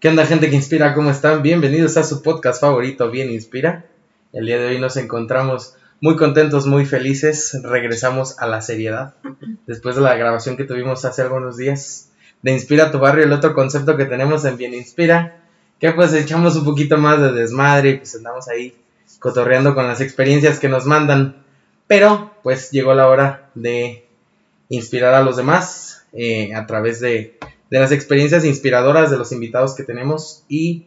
¿Qué onda gente que inspira? ¿Cómo están? Bienvenidos a su podcast favorito, Bien Inspira. El día de hoy nos encontramos muy contentos, muy felices. Regresamos a la seriedad después de la grabación que tuvimos hace algunos días de Inspira tu barrio, el otro concepto que tenemos en Bien Inspira, que pues echamos un poquito más de desmadre y pues andamos ahí cotorreando con las experiencias que nos mandan. Pero pues llegó la hora de inspirar a los demás eh, a través de de las experiencias inspiradoras de los invitados que tenemos y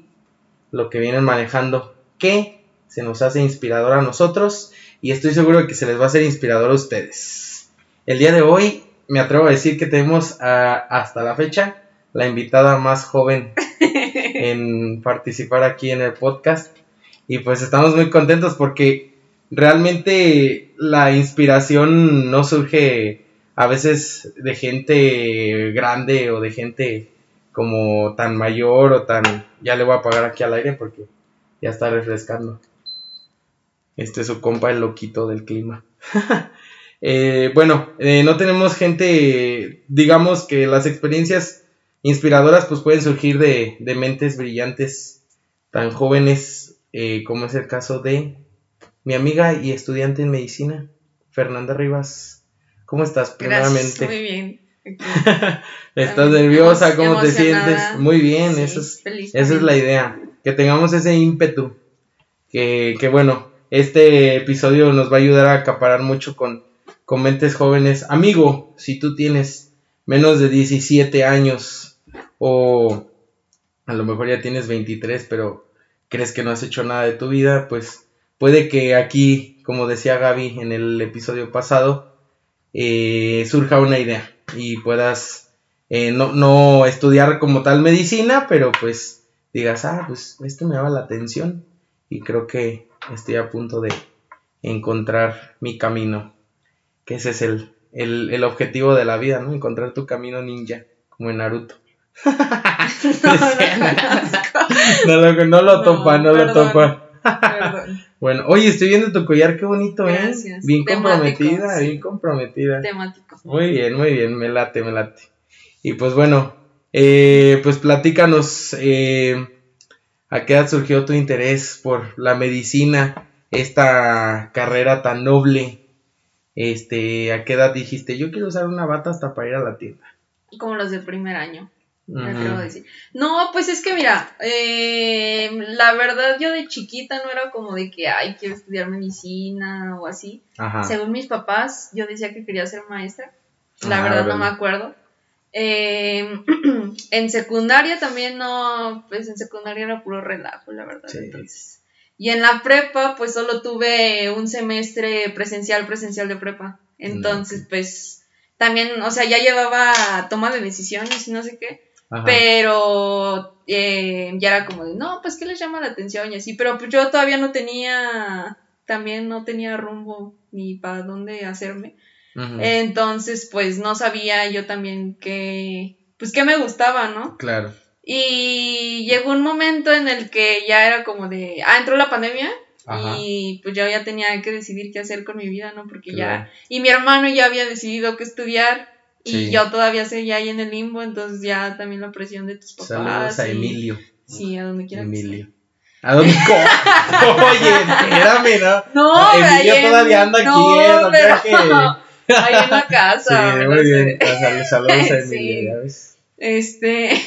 lo que vienen manejando, que se nos hace inspirador a nosotros y estoy seguro de que se les va a hacer inspirador a ustedes. El día de hoy me atrevo a decir que tenemos hasta la fecha la invitada más joven en participar aquí en el podcast y pues estamos muy contentos porque realmente la inspiración no surge a veces de gente grande o de gente como tan mayor o tan... Ya le voy a apagar aquí al aire porque ya está refrescando. Este es su compa, el loquito del clima. Eh, bueno, eh, no tenemos gente, digamos que las experiencias inspiradoras pues pueden surgir de, de mentes brillantes tan jóvenes eh, como es el caso de mi amiga y estudiante en medicina, Fernanda Rivas. ¿Cómo estás? Primeramente. muy bien. ¿Estás nerviosa? ¿Cómo te sientes? Muy bien, eso, es, esa es la idea. Que tengamos ese ímpetu. Que, que, bueno, este episodio nos va a ayudar a acaparar mucho con, con mentes jóvenes. Amigo, si tú tienes menos de 17 años o a lo mejor ya tienes 23, pero crees que no has hecho nada de tu vida, pues puede que aquí, como decía Gaby en el episodio pasado, eh, surja una idea y puedas eh, no, estudiar como tal medicina, pero pues digas, ah, pues esto me llama la atención y creo que estoy a punto de encontrar mi camino, que ese es el, el, objetivo de la vida, ¿no? Encontrar tu camino ninja, como en Naruto. no, lo, no lo topa, no, lo topa. Bueno, oye, estoy viendo tu collar, qué bonito, ¿eh? Bien comprometida, bien comprometida. Temático. Muy bien, muy bien, me late, me late. Y pues bueno, eh, pues platícanos, eh, ¿a qué edad surgió tu interés por la medicina, esta carrera tan noble? Este, ¿a qué edad dijiste, yo quiero usar una bata hasta para ir a la tienda? Como los del primer año. Decir. No, pues es que mira, eh, la verdad yo de chiquita no era como de que, ay, quiero estudiar medicina o así. Según mis papás, yo decía que quería ser maestra. La ah, verdad no me acuerdo. Eh, en secundaria también no, pues en secundaria era puro relajo, la verdad. Entonces. Y en la prepa, pues solo tuve un semestre presencial, presencial de prepa. Entonces, pues también, o sea, ya llevaba toma de decisiones y no sé qué. Pero eh, ya era como de, no, pues ¿qué les llama la atención? Y así, pero pues yo todavía no tenía, también no tenía rumbo ni para dónde hacerme. Entonces, pues no sabía yo también qué, pues qué me gustaba, ¿no? Claro. Y llegó un momento en el que ya era como de, ah, entró la pandemia y pues yo ya tenía que decidir qué hacer con mi vida, ¿no? Porque ya, y mi hermano ya había decidido qué estudiar y yo todavía seguía ahí en el limbo, entonces ya también la presión de tus papás. Saludos a Emilio. Sí, a donde quieras. Emilio. ¿A dónde? Oye, espérame, ¿no? No, Emilio todavía anda aquí, ¿eh? No pero... que... Ahí en la casa. Sí, muy bien. Saludos a Emilio, ¿ya ves? Este...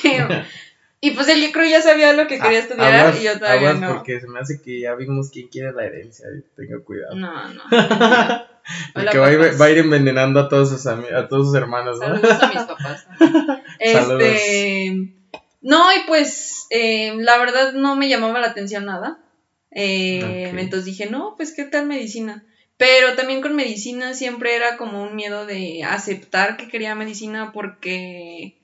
y pues yo creo ya sabía lo que quería ah, estudiar y yo todavía no. porque se me hace que ya vimos quién quiere la herencia, tenga cuidado. No, no. no. que va a, ir, envenenando a todos sus, a todos sus hermanos, ¿no? Saludos a mis papás. este, no, y pues eh, la verdad no me llamaba la atención nada. Eh, entonces dije, no, pues qué tal medicina. Pero también con medicina siempre era como un miedo de aceptar que quería medicina porque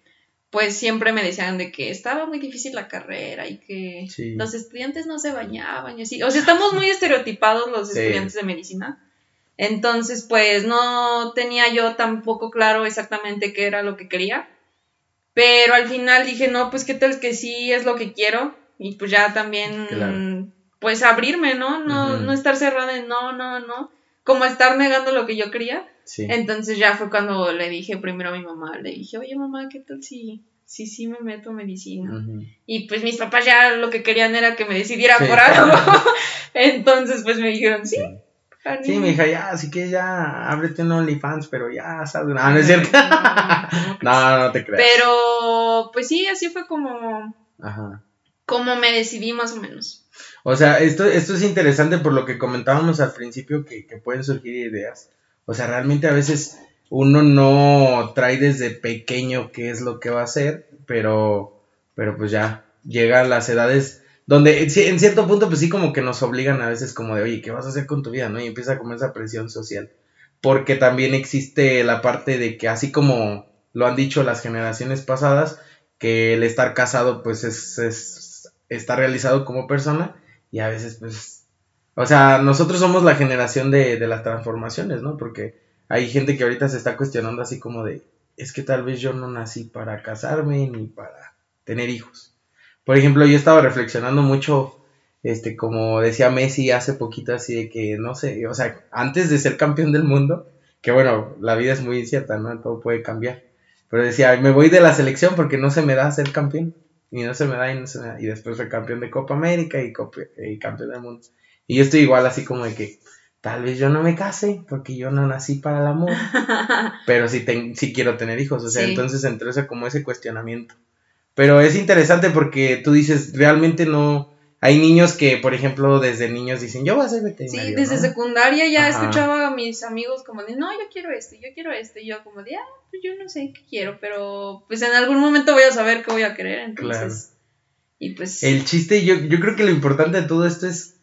pues siempre me decían de que estaba muy difícil la carrera y que los estudiantes no se bañaban y así. O sea, estamos muy estereotipados los estudiantes de medicina. Entonces, pues no tenía yo tampoco claro exactamente qué era lo que quería. Pero al final dije, no, pues qué tal que sí es lo que quiero. Y pues ya también, pues abrirme, ¿no? No, no estar cerrada en no, no, no. Como estar negando lo que yo quería. Entonces ya fue cuando le dije primero a mi mamá, le dije, oye mamá, ¿qué tal si, sí, sí me meto a medicina. Y pues mis papás ya lo que querían era que me decidiera por algo. Entonces pues me dijeron, sí. Sí, mi hija, ya, así que ya, ábrete un OnlyFans, pero ya, ¿sabes? No, no es cierto. no, no te creas. Pero, pues sí, así fue como, Ajá. como me decidí más o menos. O sea, esto, esto es interesante por lo que comentábamos al principio, que, que pueden surgir ideas. O sea, realmente a veces uno no trae desde pequeño qué es lo que va a hacer, pero, pero pues ya llega a las edades donde en cierto punto pues sí como que nos obligan a veces como de, oye, ¿qué vas a hacer con tu vida? ¿no? Y empieza como esa presión social. Porque también existe la parte de que así como lo han dicho las generaciones pasadas, que el estar casado pues es, es está realizado como persona y a veces pues, o sea, nosotros somos la generación de, de las transformaciones, ¿no? Porque hay gente que ahorita se está cuestionando así como de, es que tal vez yo no nací para casarme ni para tener hijos. Por ejemplo, yo estaba reflexionando mucho, este, como decía Messi hace poquito así de que, no sé, o sea, antes de ser campeón del mundo, que bueno, la vida es muy incierta, ¿no? Todo puede cambiar. Pero decía, me voy de la selección porque no se me da ser campeón. Y no se me da y no se me da. Y después fue campeón de Copa América y, y campeón del mundo. Y yo estoy igual así como de que, tal vez yo no me case porque yo no nací para el amor, pero sí, sí quiero tener hijos, o sea, entonces entró ese, como ese cuestionamiento. Pero es interesante porque tú dices, realmente no, hay niños que, por ejemplo, desde niños dicen, yo voy a ser veterinario. Sí, desde secundaria ya escuchaba a mis amigos como de, no, yo quiero esto, yo quiero esto, y yo como de, ah, pues yo no sé qué quiero, pero pues en algún momento voy a saber qué voy a querer, entonces. Y pues... El chiste, yo, yo creo que lo importante de todo esto es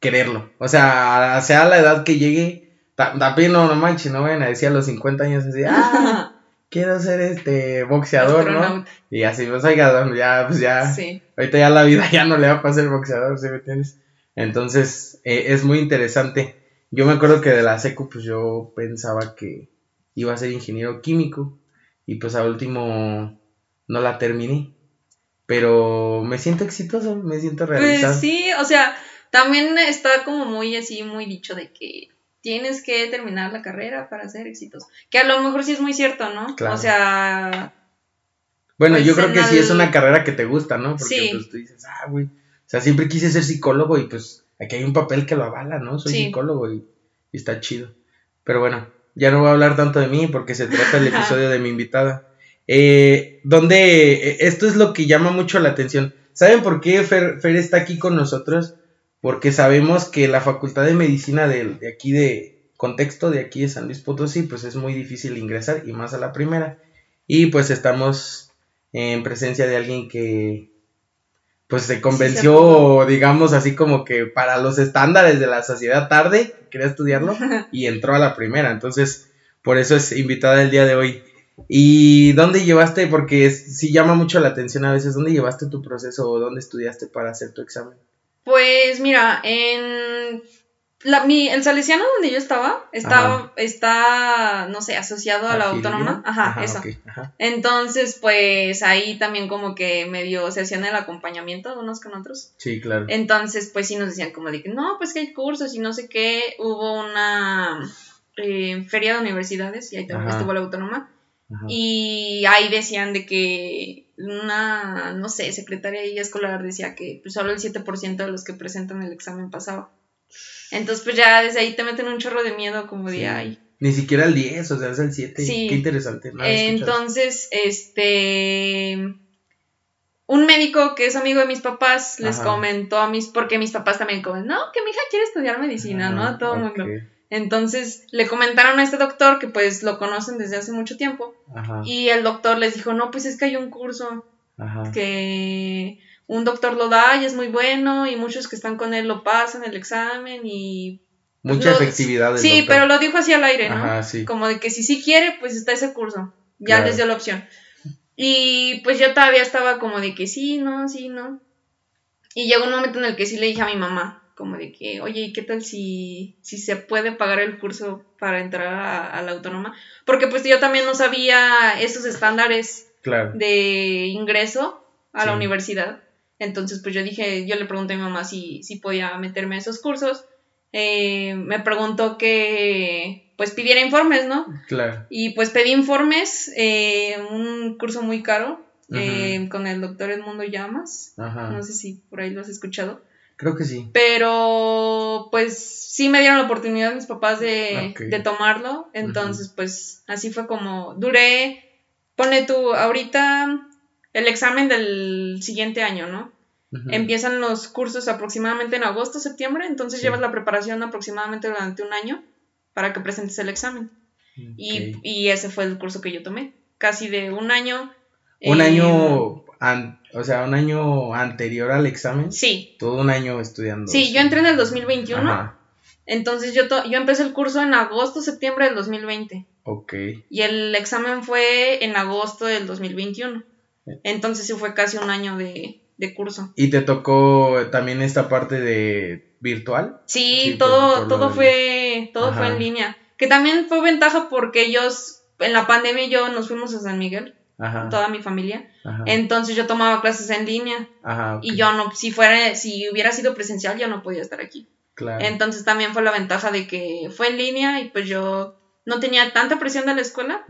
quererlo. O sea, sea la edad que llegue, también no, no manches, no vayan a decir a los 50 años así, ah, quiero ser este boxeador, ¿no? Y así, pues oiga, ya, pues ya, ahorita ya la vida ya no le va a pasar boxeador, ¿sí me entiendes? Entonces, eh, es muy interesante. Yo me acuerdo que de la secu, pues yo pensaba que iba a ser ingeniero químico y pues al último no la terminé. Pero me siento exitoso, me siento pues realizado. Pues sí, o sea, también está como muy así, muy dicho de que tienes que terminar la carrera para ser exitoso. Que a lo mejor sí es muy cierto, ¿no? O sea... Bueno, yo pues creo que sí es una carrera que te gusta, ¿no? Porque pues tú dices, ah, güey. O sea, siempre quise ser psicólogo y pues aquí hay un papel que lo avala, ¿no? Soy psicólogo y, está chido. Pero bueno, ya no voy a hablar tanto de mí porque se trata el episodio de mi invitada. Eh, donde eh, esto es lo que llama mucho la atención. ¿Saben por qué Fer, Fer está aquí con nosotros? Porque sabemos que la Facultad de Medicina de, aquí de contexto, de aquí de San Luis Potosí, pues es muy difícil ingresar y más a la primera. Y pues estamos en presencia de alguien que pues se convenció, digamos así como que para los estándares de la sociedad tarde, quería estudiarlo y entró a la primera. Entonces, por eso es invitada el día de hoy. ¿Y dónde llevaste? Porque sí llama mucho la atención a veces, ¿dónde llevaste tu proceso o dónde estudiaste para hacer tu examen? Pues mira, en la, mi, el salesiano donde yo estaba, estaba, está, no sé, asociado a la autónoma. Ajá, eso. Entonces, pues ahí también como que medio se hacían el acompañamiento unos con otros. Sí, claro. Entonces, pues sí nos decían como de que no, pues que hay cursos y no sé qué. Hubo una eh, feria de universidades y ahí también estuvo la autónoma. Y ahí decían de que una, no sé, secretaria escolar decía que pues, solo el 7% de los que presentan el examen pasaba. Entonces, pues ya desde ahí te meten un chorro de miedo, como de ay. Ni siquiera el 10, o sea, es el 7. Sí. Qué interesante. Entonces, este. Un médico que es amigo de mis papás les comentó a mis. Porque mis papás también comen, no, que mi hija quiere estudiar medicina, ¿no? A todo el mundo. Entonces le comentaron a este doctor que pues lo conocen desde hace mucho tiempo y el doctor les dijo, no, pues es que hay un curso que un doctor lo da y es muy bueno y muchos que están con él lo pasan el examen y... Mucha efectividad. sí, pero lo dijo así al aire, ¿no? Como de que si sí quiere, pues está ese curso. Ya les dio la opción. Y pues yo todavía estaba como de que sí, no, sí, no. Y llegó un momento en el que sí le dije a mi mamá, como de que, oye, ¿y qué tal si, si se puede pagar el curso para entrar a, la autónoma? Porque pues yo también no sabía esos estándares de ingreso a la universidad. Entonces pues yo dije, yo le pregunté a mi mamá si, si podía meterme a esos cursos. Eh, me preguntó que pues pidiera informes, ¿no? Claro. Y pues pedí informes, eh, un curso muy caro, eh, con el doctor Edmundo Llamas. No sé si por ahí lo has escuchado. Creo que sí. Pero pues sí me dieron la oportunidad mis papás de, tomarlo. Entonces, pues así fue como duré, pone tú, ahorita el examen del siguiente año, ¿no? Empiezan los cursos aproximadamente en agosto, septiembre, entonces llevas la preparación aproximadamente durante un año para que presentes el examen. Y, y, ese fue el curso que yo tomé, casi de un año. Un año, o sea, un año anterior al examen. Sí. Todo un año estudiando. Sí, yo entré en el 2021. Entonces yo, yo empecé el curso en agosto, septiembre del 2020. Ok. Y el examen fue en agosto del 2021. Eh. Entonces sí fue casi un año de, de curso. ¿Y te tocó también esta parte de virtual? Sí, todo, todo fue, todo fue en línea. Que también fue ventaja porque ellos, en la pandemia yo nos fuimos a San Miguel. Toda mi familia. Entonces yo tomaba clases en línea. Y yo no, si fuera, si hubiera sido presencial, yo no podía estar aquí. Claro. Entonces también fue la ventaja de que fue en línea y pues yo no tenía tanta presión de la escuela.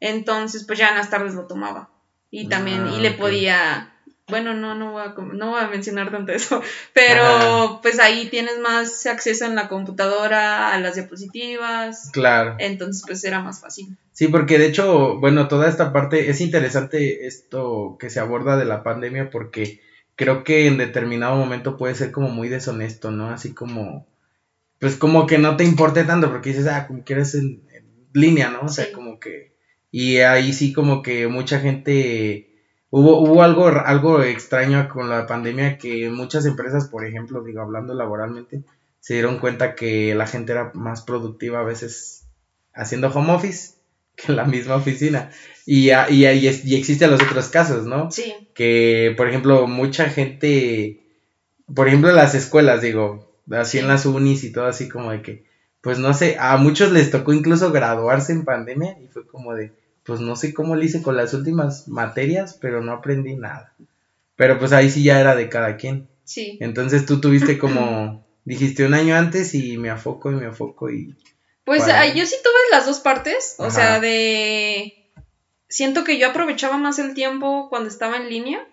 Entonces pues ya en las tardes lo tomaba. Y también, y le ah, podía bueno, no, no voy a, no voy a mencionar tanto eso, pero pues ahí tienes más acceso en la computadora a las diapositivas. Claro. Entonces pues era más fácil. Sí, porque de hecho, bueno, toda esta parte es interesante esto que se aborda de la pandemia porque creo que en determinado momento puede ser como muy deshonesto, ¿no? Así como, pues como que no te importe tanto porque dices, ah, como quieres en, en línea, ¿no? O sea, como que... Y ahí sí como que mucha gente Hubo, hubo algo, algo extraño con la pandemia que muchas empresas, por ejemplo, digo, hablando laboralmente, se dieron cuenta que la gente era más productiva a veces haciendo home office que en la misma oficina. Y, y, y, y existen los otros casos, ¿no? Sí. Que, por ejemplo, mucha gente, por ejemplo, en las escuelas, digo, así en las unis y todo así como de que, pues no sé, a muchos les tocó incluso graduarse en pandemia y fue como de, pues no sé cómo le hice con las últimas materias, pero no aprendí nada. Pero pues ahí sí ya era de cada quien. Sí. Entonces tú tuviste como, dijiste un año antes y me afoco y me afoco y... Pues yo sí tuve las dos partes, o sea, de... Siento que yo aprovechaba más el tiempo cuando estaba en línea.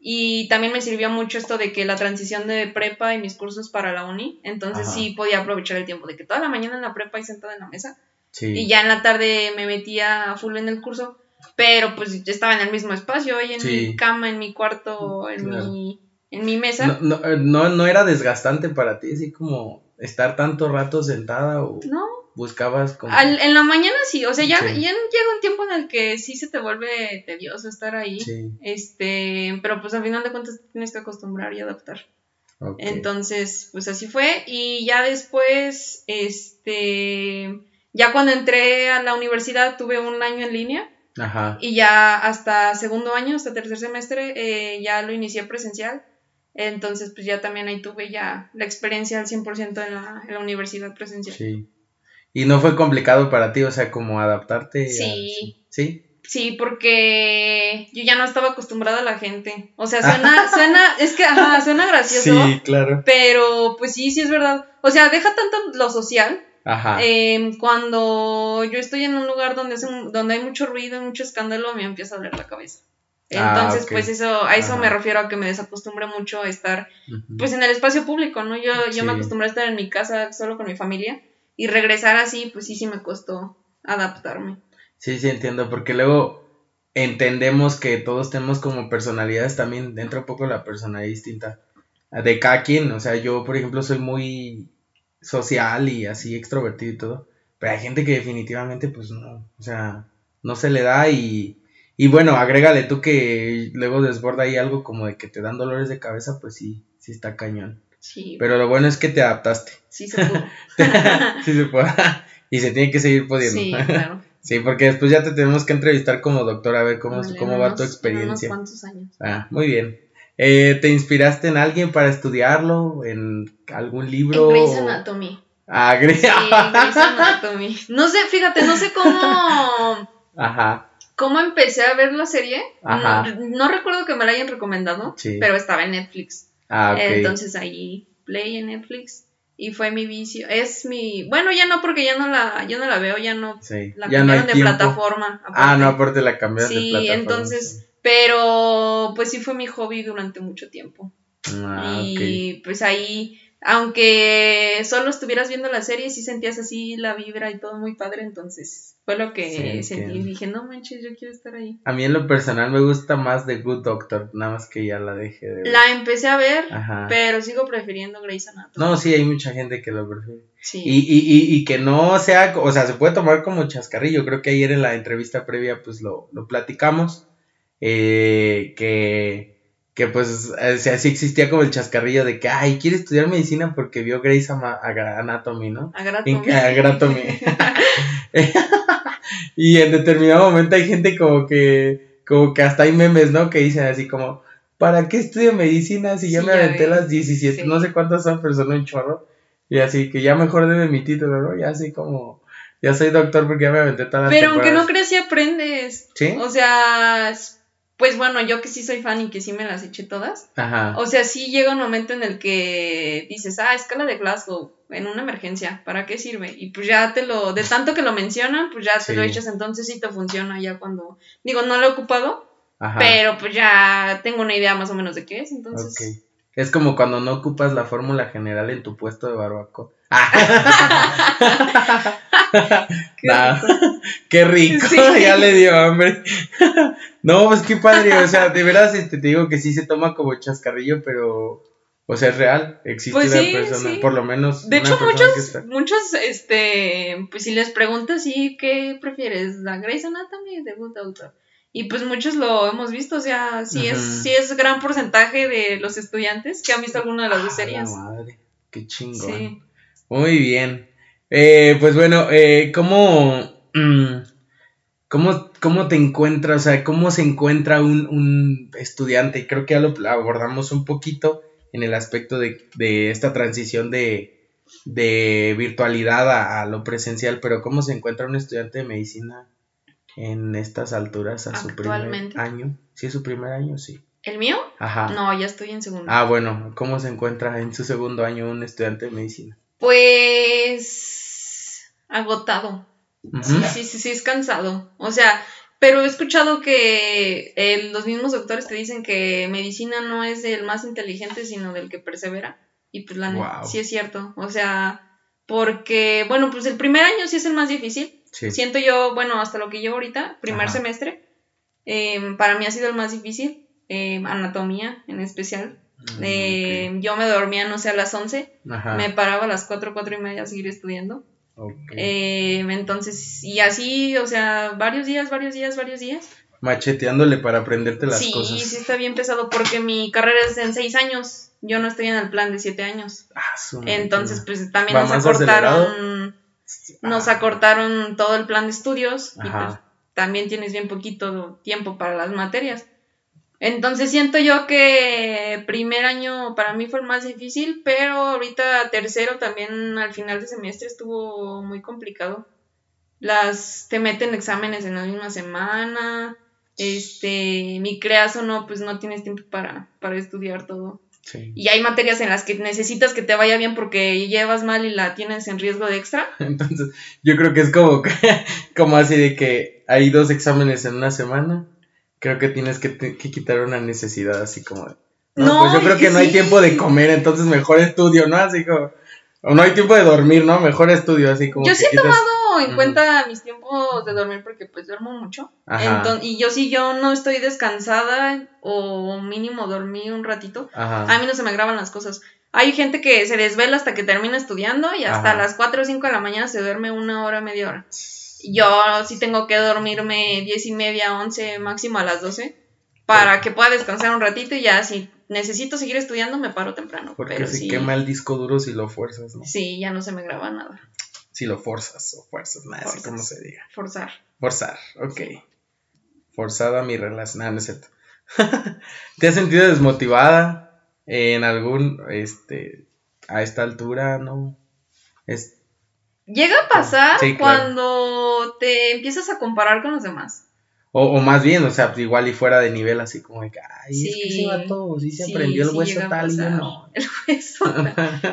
Y también me sirvió mucho esto de que la transición de prepa y mis cursos para la uni. Entonces sí podía aprovechar el tiempo de que toda la mañana en la prepa y sentada en la mesa y ya en la tarde me metía full en el curso, pero pues estaba en el mismo espacio, ahí en mi cama, en mi cuarto, en, mi, en mi mesa. No, no, no, no, era desgastante para ti, así como estar tanto rato sentada o no. buscabas como... en la mañana sí, o sea, ya, ya llega un tiempo en el que sí se te vuelve tedioso estar ahí, este, pero pues al final de cuentas tienes que acostumbrar y adaptar. Entonces, pues así fue y ya después, este ya cuando entré a la universidad tuve un año en línea. Ajá. Y ya hasta segundo año, hasta tercer semestre, eh, ya lo inicié presencial. Entonces, pues ya también ahí tuve ya la experiencia al 100% en la, en la universidad presencial. Sí. ¿Y no fue complicado para ti, o sea, como adaptarte? Sí. ¿Sí? Sí, porque yo ya no estaba acostumbrada a la gente. O sea, suena, suena, es que, ajá, suena gracioso. Sí, claro. Pero, pues sí, sí es verdad. O sea, deja tanto lo social Ajá. Em, cuando yo estoy en un lugar donde, donde hay mucho ruido y mucho escándalo, me empieza a doler la cabeza. Ah, Entonces, pues eso, a eso me refiero a que me desacostumbre mucho a estar, pues en el espacio público, ¿no? Yo, yo me acostumbré a estar en mi casa solo con mi familia y regresar así, pues sí, sí me costó adaptarme. Sí, sí, entiendo, porque luego entendemos que todos tenemos como personalidades también, dentro un poco la personalidad distinta de cada quien, o sea, yo, por ejemplo, soy muy social y así extrovertido y todo. Pero hay gente que definitivamente, pues no, o sea, no se le da y, y bueno, agrégale tú que luego desborda ahí algo como de que te dan dolores de cabeza, pues sí, sí está cañón. Sí. Pero lo bueno es que te adaptaste. Sí se pudo. sí se puede. y se tiene que seguir pudiendo. Sí, claro. Sí, porque después ya te tenemos que entrevistar como doctor a ver cómo, cómo va tu experiencia. Unos cuantos años. Ah, muy bien. Eh, ¿Te inspiraste en alguien para estudiarlo? ¿En algún libro? En Grey's Anatomy. Ah, Grey's, sí, Grey's Anatomy. No sé, fíjate, no sé cómo... Ajá. ¿Cómo empecé a ver la serie? Ajá. No, recuerdo que me la hayan recomendado, pero estaba en Netflix. Ah, ok. Entonces ahí play en Netflix y fue mi vicio. Es mi, bueno, ya no porque ya no la, ya no la veo, ya no la cambiaron de plataforma. Ah, no, aparte la cambiaron de plataforma. Sí, entonces, pero pues sí fue mi hobby durante mucho tiempo. Ah, y pues ahí aunque solo estuvieras viendo la serie, sí sentías así la vibra y todo muy padre, entonces fue lo que sentí y dije, no manches, yo quiero estar ahí. A mí en lo personal me gusta más The Good Doctor, nada más que ya la dejé de ver. La empecé a ver, pero sigo prefiriendo Grey's Anatomy. No, sí, hay mucha gente que lo prefiere. Sí. Y, y, y, y, que no sea, o sea, se puede tomar como chascarrillo, creo que ayer en la entrevista previa pues lo, lo platicamos, eh, que que pues así existía como el chascarrillo de que, ay, quiere estudiar medicina porque vio Grey's Anatomy, ¿no? Agratomy. y en determinado momento hay gente como que, como que hasta hay memes, ¿no? Que dicen así como, ¿para qué estudio medicina si ya me aventé las 17, no sé cuántas son, pero son un chorro? Y así que ya mejor debe mi título, ¿no? Ya así como, ya soy doctor porque ya me aventé todas las Pero aunque no crees y aprendes. ¿Sí? O sea, pues bueno, yo que sí soy fan y que sí me las eché todas. Ajá. O sea, sí llega un momento en el que dices, ah, escala de Glasgow, en una emergencia, ¿para qué sirve? Y pues ya te lo, de tanto que lo mencionan, pues ya te lo echas, entonces sí te funciona ya cuando, digo, no lo he ocupado, Ajá. pero pues ya tengo una idea más o menos de qué es, entonces. Okay. Es como cuando no ocupas la fórmula general en tu puesto de barbacoa. qué, rico. ya le dio hambre. no, pues qué padre, o sea, de verdad te, digo que sí se toma como chascarrillo, pero o sea, es real, existe pues una persona, por lo menos. De hecho, muchos, muchos, este, pues si les preguntas, sí, ¿qué prefieres? ¿La Grey's Anatomy de Good Doctor? Y pues muchos lo hemos visto, o sea, sí es, sí es gran porcentaje de los estudiantes que han visto alguna de las dos series. madre, qué chingón. Muy bien. Eh, pues bueno, eh, ¿cómo, mm, cómo, ¿cómo te encuentras? O sea, ¿cómo se encuentra un, un estudiante? Creo que ya lo abordamos un poquito en el aspecto de, de esta transición de, de virtualidad a, a, lo presencial, pero ¿cómo se encuentra un estudiante de medicina en estas alturas a su primer año? ¿Sí es su primer año? Sí. ¿El mío? Ajá. No, ya estoy en segundo. Ah, bueno, ¿cómo se encuentra en su segundo año un estudiante de medicina? Pues agotado. Sí, sí, sí, sí, es cansado. O sea, pero he escuchado que eh, los mismos doctores te dicen que medicina no es el más inteligente, sino del que persevera. Y pues la sí es cierto. O sea, porque, bueno, pues el primer año sí es el más difícil. Siento yo, bueno, hasta lo que llevo ahorita, primer semestre, em, para mí ha sido el más difícil. Em, anatomía en especial. Mm, eh, yo me dormía, no sé, a las 11, me paraba a las 4, 4 y media a seguir estudiando. Entonces, y así, o sea, varios días, varios días, varios días. Macheteándole para aprenderte las cosas. Sí, sí, está bien pesado porque mi carrera es en 6 años. Yo no estoy en el plan de 7 años. Ah, entonces, pues también nos acortaron. Nos acortaron todo el plan de estudios. Y pues también tienes bien poquito tiempo para las materias. Entonces siento yo que primer año para mí fue el más difícil, pero ahorita tercero también al final de semestre estuvo muy complicado. Las te meten exámenes en la misma semana. Este, mi creas o no, pues no tienes tiempo para, para estudiar todo. Y hay materias en las que necesitas que te vaya bien porque llevas mal y la tienes en riesgo de extra. Entonces, yo creo que es como, como así de que hay dos exámenes en una semana creo que tienes que, quitar una necesidad así como no, pues yo creo que no hay tiempo de comer, entonces mejor estudio, ¿no? Así como, o no hay tiempo de dormir, ¿no? Mejor estudio, así como. Yo sí he tomado en cuenta mis tiempos de dormir porque pues duermo mucho. y yo sí, yo no estoy descansada o mínimo dormí un ratito, a mí no se me graban las cosas. Hay gente que se desvela hasta que termina estudiando y hasta las 4 o 5 de la mañana se duerme una hora, media hora. Yo sí tengo que dormirme diez y media, once, máximo a las doce, para que pueda descansar un ratito y ya si necesito seguir estudiando me paro temprano. Porque si quema el disco duro si lo fuerzas, ¿no? Sí, ya no se me graba nada. Si lo forzas o fuerzas, nada, así como se diga. Forzar. Forzar, ok. Forzada mi relación, nada, no es cierto. ¿Te has sentido desmotivada en algún, este, a esta altura, no? Es, Llega a pasar cuando te empiezas a comparar con los demás. O, más bien, o sea, igual y fuera de nivel, así como de que, ay, sí, es que se va todo, sí se aprendió el hueso tal y yo no. El hueso,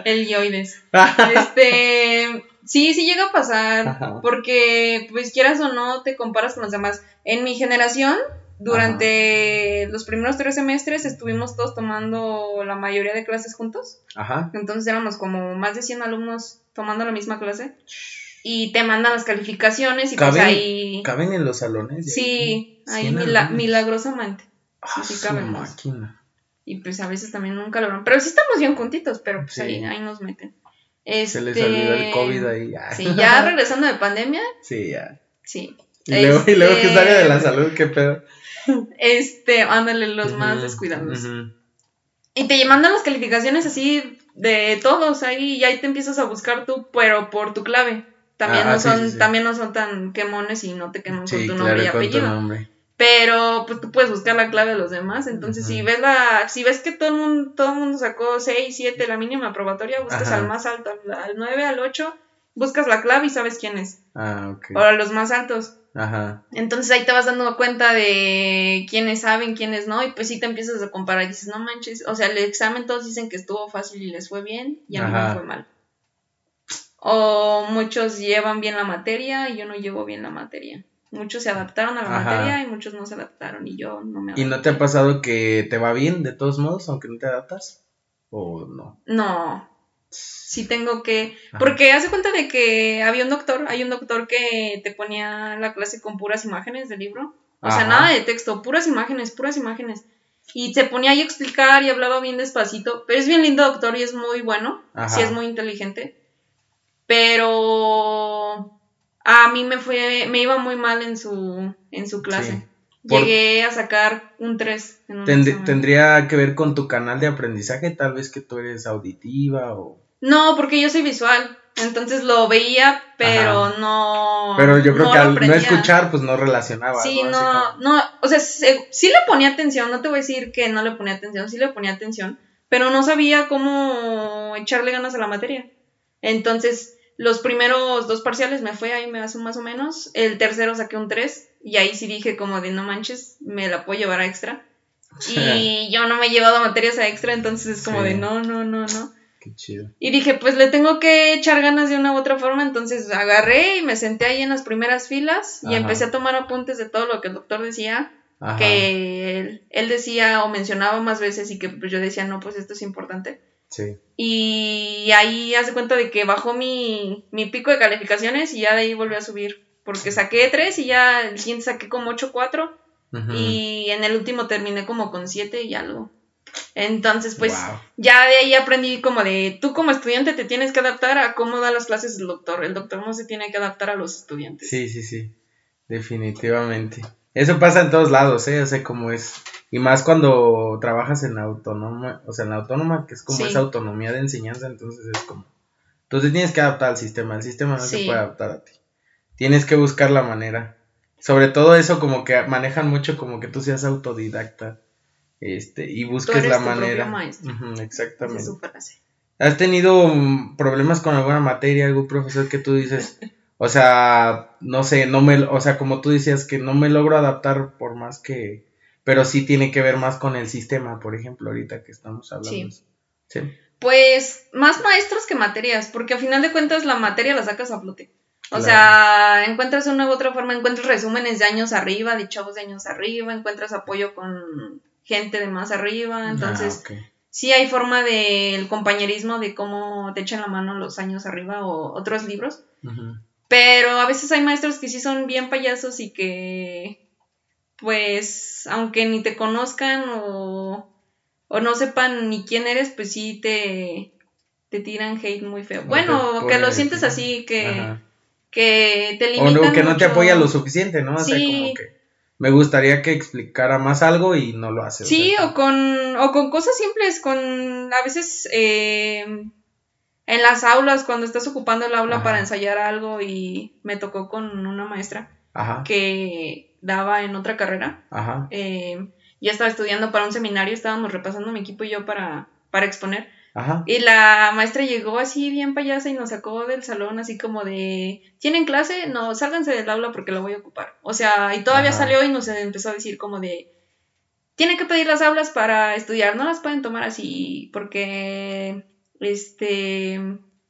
el yoides. este, sí, sí llega a pasar, porque, pues quieras o no, te comparas con los demás. En mi generación, durante los primeros tres semestres estuvimos todos tomando la mayoría de clases juntos. Ajá. Entonces éramos como más de 100 alumnos tomando la misma clase y te mandan las calificaciones y pues ahí... ¿Caben en los salones? Sí, ahí milagrosamente. Ah, sí, sí cabemos. Y pues a veces también nunca logran. Pero sí estamos bien juntitos, pero pues ahí, ahí nos meten. Se les olvidó el COVID ahí. Sí, ya regresando de pandemia. Sí, ya. Sí. Y luego, y luego que es área de la este, salud, qué pedo. Este, ándale, los más descuidados. Y te mandan las calificaciones así de todos ahí y ahí te empiezas a buscar tú, pero por tu clave. También, no son, también no son tan quemones y no te queman con tu nombre y apellido. Pero pues tú puedes buscar la clave de los demás. Entonces, si ves la, si ves que todo el mundo, todo el mundo sacó 6, 7, la mínima probatoria, buscas al más alto, al 9, al 8, buscas la clave y sabes quién es. Ah, ok. O a los más altos. Ajá. Entonces ahí te vas dando cuenta de quiénes saben, quiénes no, y pues sí te empiezas a comparar y dices, no manches, o sea, el examen todos dicen que estuvo fácil y les fue bien, y a mí me fue mal. O muchos llevan bien la materia y yo no llevo bien la materia. Muchos se adaptaron a la materia y muchos no se adaptaron y yo no me adapté. ¿Y no te ha pasado que te va bien de todos modos, aunque no te adaptas? ¿O no? No. Sí tengo que... Porque hace cuenta de que había un doctor, hay un doctor que te ponía la clase con puras imágenes del libro. O sea, nada de texto, puras imágenes, puras imágenes. Y se ponía ahí a explicar y hablaba bien despacito. Pero es bien lindo doctor y es muy bueno. Sí es muy inteligente. Pero a mí me fue, me iba muy mal en su, en su clase. Llegué a sacar un 3. ¿Tendría que ver con tu canal de aprendizaje? Tal vez que tú eres auditiva o... No, porque yo soy visual. Entonces lo veía, pero no. Pero yo creo que al no escuchar, pues no relacionaba. Sí, no, no, o sea, sí le ponía atención, no te voy a decir que no le ponía atención, sí le ponía atención, pero no sabía cómo echarle ganas a la materia. Entonces, los primeros dos parciales me fue ahí me hace más o menos. El tercero saqué un 3 y ahí sí dije como de no manches, me la puedo llevar a extra. Y yo no me he llevado materias a extra, entonces es como de no, no, no, no. Qué chido. Y dije, pues le tengo que echar ganas de una u otra forma, entonces agarré y me senté ahí en las primeras filas y empecé a tomar apuntes de todo lo que el doctor decía, que él, él, decía o mencionaba más veces y que pues yo decía, no, pues esto es importante. Y ahí hace cuenta de que bajó mi, pico de calificaciones y ya de ahí volvió a subir. Porque saqué 3 y ya el siguiente saqué como 8, 4. Y en el último terminé como con 7 y algo. Entonces, pues ya de ahí aprendí como de, tú como estudiante te tienes que adaptar a cómo da las clases el doctor. El doctor no se tiene que adaptar a los estudiantes. Sí, sí, sí, definitivamente. Eso pasa en todos lados, ¿eh? O sea, como es y más cuando trabajas en autónoma, o sea, en autónoma, que es como esa autonomía de enseñanza, entonces es como... Entonces tienes que adaptar al sistema, el sistema no se puede adaptar a ti. Tienes que buscar la manera. Sobre todo eso como que manejan mucho como que tú seas autodidacta este y busques la manera. exactamente. ¿Has tenido mm, problemas con alguna materia, algún profesor que tú dices, o sea, no sé, no me, o sea, como tú decías que no me logro adaptar por más que pero sí tiene que ver más con el sistema, por ejemplo, ahorita que estamos hablando. Sí. Pues más maestros que materias, porque al final de cuentas la materia la sacas a flote. O sea, encuentras una u otra forma, encuentras resúmenes de años arriba, de chavos de años arriba, encuentras apoyo con gente de más arriba, ah, entonces sí hay forma del compañerismo de cómo te echan la mano los años arriba o otros libros. Pero a veces hay maestros que sí son bien payasos y que pues aunque ni te conozcan o, no sepan ni quién eres, pues sí te, te tiran hate muy feo. bueno, que lo sientes así, que, que te limitan. O que no te apoya lo suficiente, ¿no? sí. como que me gustaría que explicara más algo y no lo hace. Sí, o, con, o con cosas simples, con a veces eh, en las aulas, cuando estás ocupando el aula para ensayar algo y me tocó con una maestra que daba en otra carrera. Ajá. Eh, ya estaba estudiando para un seminario, estábamos repasando mi equipo y yo para, para exponer. Y la maestra llegó así bien payasa y nos sacó del salón así como de, ¿tienen clase? No, sálganse del aula porque la voy a ocupar. O sea, y todavía salió y nos empezó a decir como de, tienen que pedir las aulas para estudiar, no las pueden tomar así porque, este,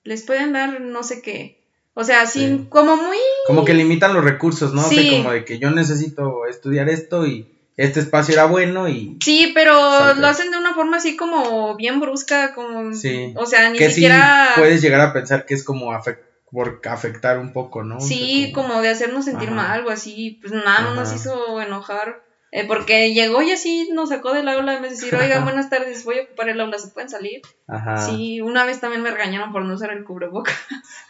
les pueden dar no sé qué. O sea, así como muy... Como que limitan los recursos, ¿no? Sí. O sea, como de que yo necesito estudiar esto y este espacio era bueno y... Sí, pero lo hacen de una forma así como bien brusca, como... Sí. O sea, ni que siquiera... Sí puedes llegar a pensar que es como por afectar un poco, ¿no? Sí, como... de hacernos sentir mal, algo así, pues nada, nos hizo enojar. Eh, porque llegó y así nos sacó del aula en vez de decir, oiga, buenas tardes, voy a ocupar el aula, ¿se pueden salir? Ajá. Sí, una vez también me regañaron por no usar el cubreboca.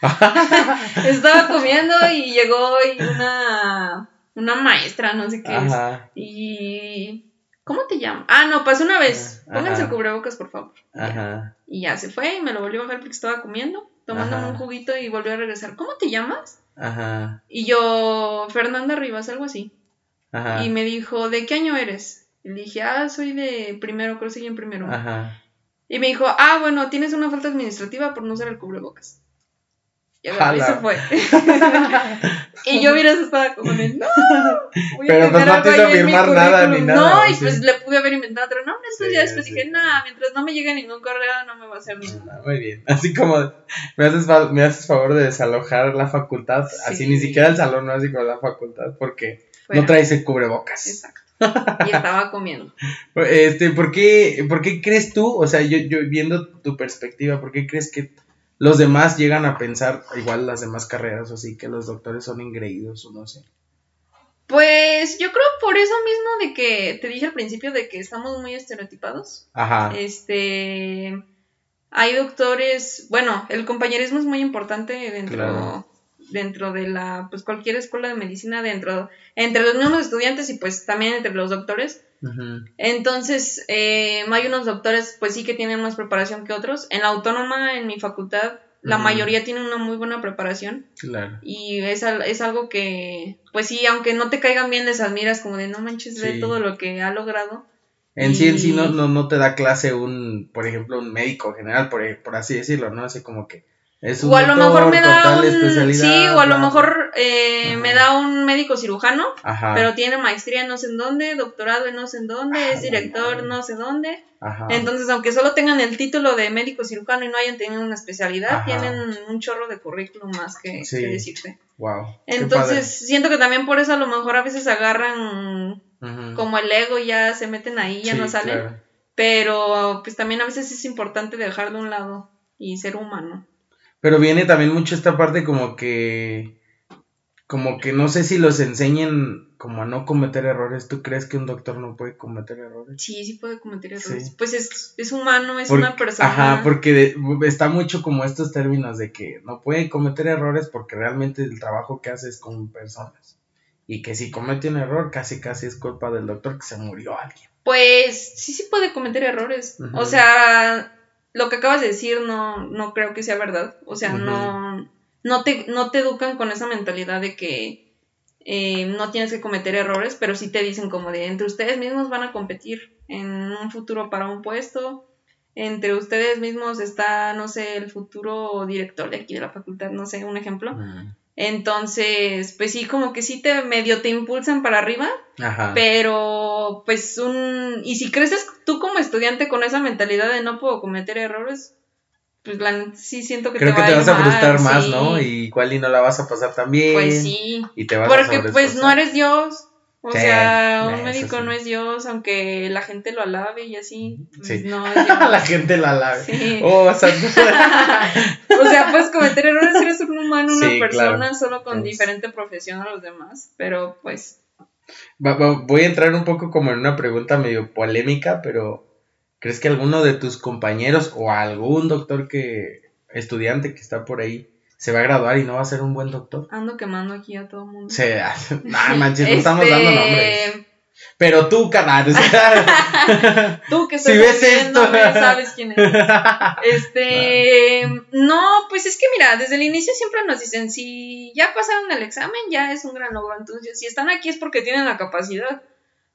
Estaba comiendo y llegó y una una maestra, no sé qué Ajá. Y. ¿Cómo te llamo? Ah, no, pasó una vez. Pónganse el cubrebocas, por favor. Ajá. Y ya se fue y me lo volvió a bajar porque estaba comiendo, tomándome un juguito y volvió a regresar. ¿Cómo te llamas? Ajá. Y yo, Fernanda Rivas, algo así. Ajá. Y me dijo, ¿de qué año eres? Y le dije, ah, soy de primero, creo que soy en primero. Ajá. Y me dijo, ah, bueno, tienes una falta administrativa por no usar el cubrebocas. Y se fue. y yo mira, estaba como de, no. Pero pues no te hizo firmar nada ni nada. No, y pues le pude haber inventado otro nombre. Entonces ya después dije, nada, mientras no me llegue ningún correo, no me va a hacer nada. Muy bien. Así como me haces, me haces favor de desalojar la facultad, así ni siquiera el salón, no así como la facultad, porque no traes el cubrebocas. Exacto. Y estaba comiendo. Este, ¿por qué, ¿por qué crees tú, o sea, yo, yo viendo tu perspectiva, ¿por qué crees que los demás llegan a pensar, igual las demás carreras, así que los doctores son ingreídos o no sé. Pues yo creo por eso mismo de que te dije al principio de que estamos muy estereotipados. Ajá. Este, hay doctores, bueno, el compañerismo es muy importante dentro, dentro de la, pues cualquier escuela de medicina, dentro, entre los mismos estudiantes y pues también entre los doctores. Entonces, eh, hay unos doctores, pues sí que tienen más preparación que otros. En la autónoma, en mi facultad, la mayoría tienen una muy buena preparación. Claro. Y es, es, algo que, pues sí, aunque no te caigan bien, les admiras como de no manches, de todo lo que ha logrado. En sí, en sí no, no, no te da clase un, por ejemplo, un médico general, por, por así decirlo, ¿no? Así como que o a lo mejor me da un, sí, o a lo mejor eh, me da un médico cirujano, pero tiene maestría no sé en dónde, doctorado en no sé en dónde, es director no sé dónde. Entonces, aunque solo tengan el título de médico cirujano y no hayan tenido una especialidad, tienen un chorro de currículum más que, decirte. Wow. Entonces, siento que también por eso a lo mejor a veces agarran como el ego y ya se meten ahí, ya no salen. Pero pues también a veces es importante dejar de un lado y ser humano. Pero viene también mucho esta parte como que, como que no sé si los enseñen como a no cometer errores. ¿Tú crees que un doctor no puede cometer errores? Sí, sí puede cometer errores. Pues es, humano, es una persona. Ajá, porque está mucho como estos términos de que no puede cometer errores porque realmente el trabajo que hace es con personas. Y que si comete un error, casi casi es culpa del doctor que se murió alguien. Pues sí, sí puede cometer errores. O sea, lo que acabas de decir no, no creo que sea verdad. O sea, no, no, te, no te educan con esa mentalidad de que eh, no tienes que cometer errores, pero sí te dicen como de entre ustedes mismos van a competir en un futuro para un puesto. Entre ustedes mismos está, no sé, el futuro director de aquí de la facultad, no sé, un ejemplo. Entonces, pues sí, como que sí te medio te impulsan para arriba, Ajá. pero pues un... Y si creces tú como estudiante con esa mentalidad de no puedo cometer errores, pues la sí siento que Creo te que te vas a frustrar más, ¿no? Y igual y no la vas a pasar tan bien. Pues sí. Y te vas Porque pues no eres Dios. O sea, un médico no es Dios, aunque la gente lo alabe y así. Pues sí. No la gente lo alabe. Sí. Oh, o, sea, o sea, puedes cometer errores, eres un humano, una persona, solo con diferente profesión a los demás. Pero pues. voy a entrar un poco como en una pregunta medio polémica, pero ¿crees que alguno de tus compañeros o algún doctor que estudiante que está por ahí se va a graduar y no va a ser un buen doctor. Ando quemando aquí a todo el mundo. Se, ah, manches, no estamos dando este, nombres. Pero tú, canal. tú que estás si ves esto, sabes quién es. Este, no, pues es que mira, desde el inicio siempre nos dicen, si ya pasaron el examen, ya es un gran logro. Entonces, si están aquí es porque tienen la capacidad.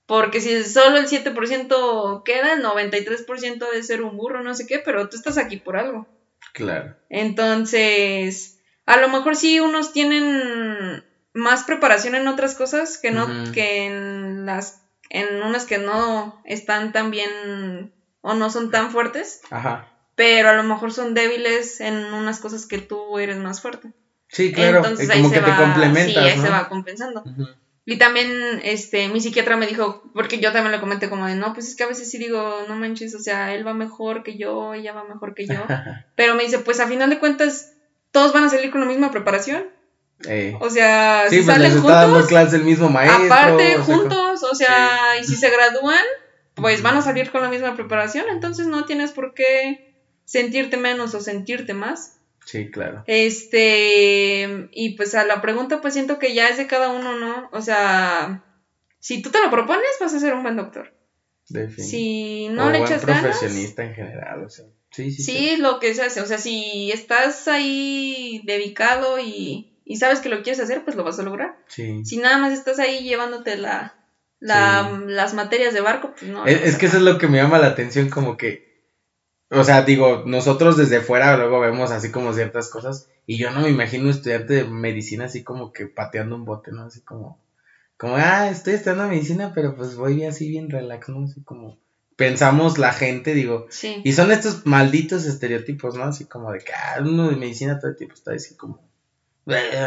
Porque si solo el 7% queda, el 93% debe ser un burro, no sé qué, pero tú estás aquí por algo. Claro. Entonces, a lo mejor sí unos tienen más preparación en otras cosas que no, que en las, en unas que no están tan bien o no son tan fuertes. Ajá. Pero a lo mejor son débiles en unas cosas que tú eres más fuerte. Sí, claro. Entonces, como que te complementas. Sí, ahí se va compensando. Y también, este, mi psiquiatra me dijo, porque yo también le comenté como de, no, pues es que a veces sí digo, no manches, o sea, él va mejor que yo, ella va mejor que yo. Pero me dice, pues a final de cuentas, todos van a salir con la misma preparación. Eh. O sea, sí, si pues salen juntos, dando clase el mismo maestro. Aparte, juntos, o sea, y si se gradúan, pues van a salir con la misma preparación, entonces no tienes por qué sentirte menos o sentirte más. Sí, claro. Este, y pues a la pregunta pues siento que ya es de cada uno, ¿no? O sea, si tú te lo propones vas a ser un buen doctor. Si no le echas ganas. profesionista en general, o sea. Sí, sí, sí, lo que se hace. O sea, si estás ahí dedicado y, y, sabes que lo quieres hacer, pues lo vas a lograr. Sí. Si nada más estás ahí llevándote la, la las materias de barco, pues no. Es, es que eso es lo que me llama la atención, como que o sea, digo, nosotros desde fuera luego vemos así como ciertas cosas y yo no me imagino un estudiante de medicina así como que pateando un bote, ¿no? Así como, como, ah, estoy estudiando medicina, pero pues voy así bien relax, ¿no? Así como pensamos la gente, digo. Sí. Y son estos malditos estereotipos, ¿no? Así como de que ah, uno de medicina todo el tiempo está así como,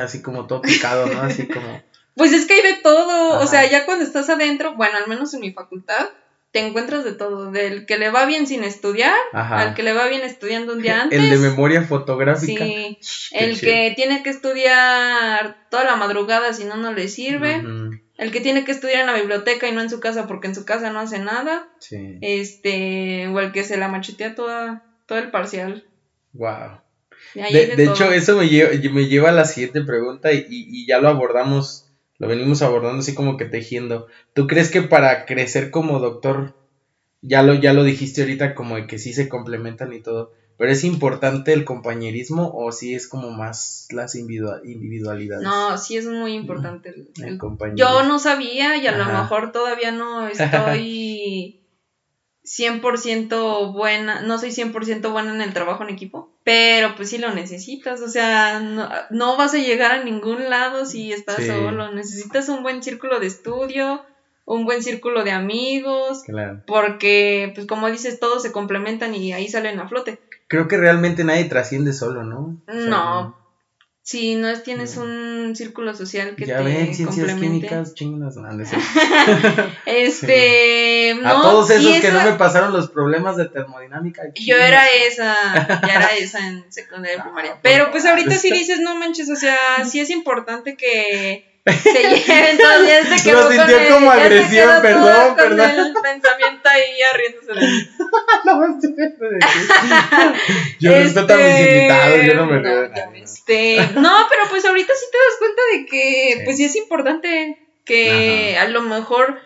así como todo picado, ¿no? Así como... Pues es que hay de todo, o sea, ya cuando estás adentro, bueno, al menos en mi facultad, te encuentras de todo, del que le va bien sin estudiar, al que le va bien estudiando un día antes. El de memoria fotográfica. Sí, el que tiene que estudiar toda la madrugada si no, no le sirve. El que tiene que estudiar en la biblioteca y no en su casa porque en su casa no hace nada. Sí. Este, o el que se la machetea toda, todo el parcial. Wow. De, hecho, eso me lleva, me lleva a la siguiente pregunta y, y ya lo abordamos lo venimos abordando así como que tejiendo. ¿Tú crees que para crecer como doctor, ya lo, ya lo dijiste ahorita, como de que sí se complementan y todo, pero es importante el compañerismo o sí es como más las individualidades? No, sí es muy importante el, el, Yo no sabía y a lo mejor todavía no estoy 100% buena, no soy 100% buena en el trabajo en equipo, pero pues sí lo necesitas, o sea, no, vas a llegar a ningún lado si estás solo, necesitas un buen círculo de estudio, un buen círculo de amigos, porque pues como dices, todos se complementan y ahí salen a flote. Creo que realmente nadie trasciende solo, ¿no? no, si no tienes un círculo social que ya te ven, ciencias químicas, chingas, Este, no, a todos esos que no me pasaron los problemas de termodinámica. Yo era esa, ya era esa en secundaria y ah, primaria. Pero pues ahorita sí dices, no manches, o sea, sí es importante que se lleven todos días que Lo sintió como agresión, perdón, perdón. el pensamiento ahí arriéndose no, Yo respeto a mis este, invitados, yo no me no, este, no, pero pues ahorita sí te das cuenta de que, pues sí es importante que a lo mejor,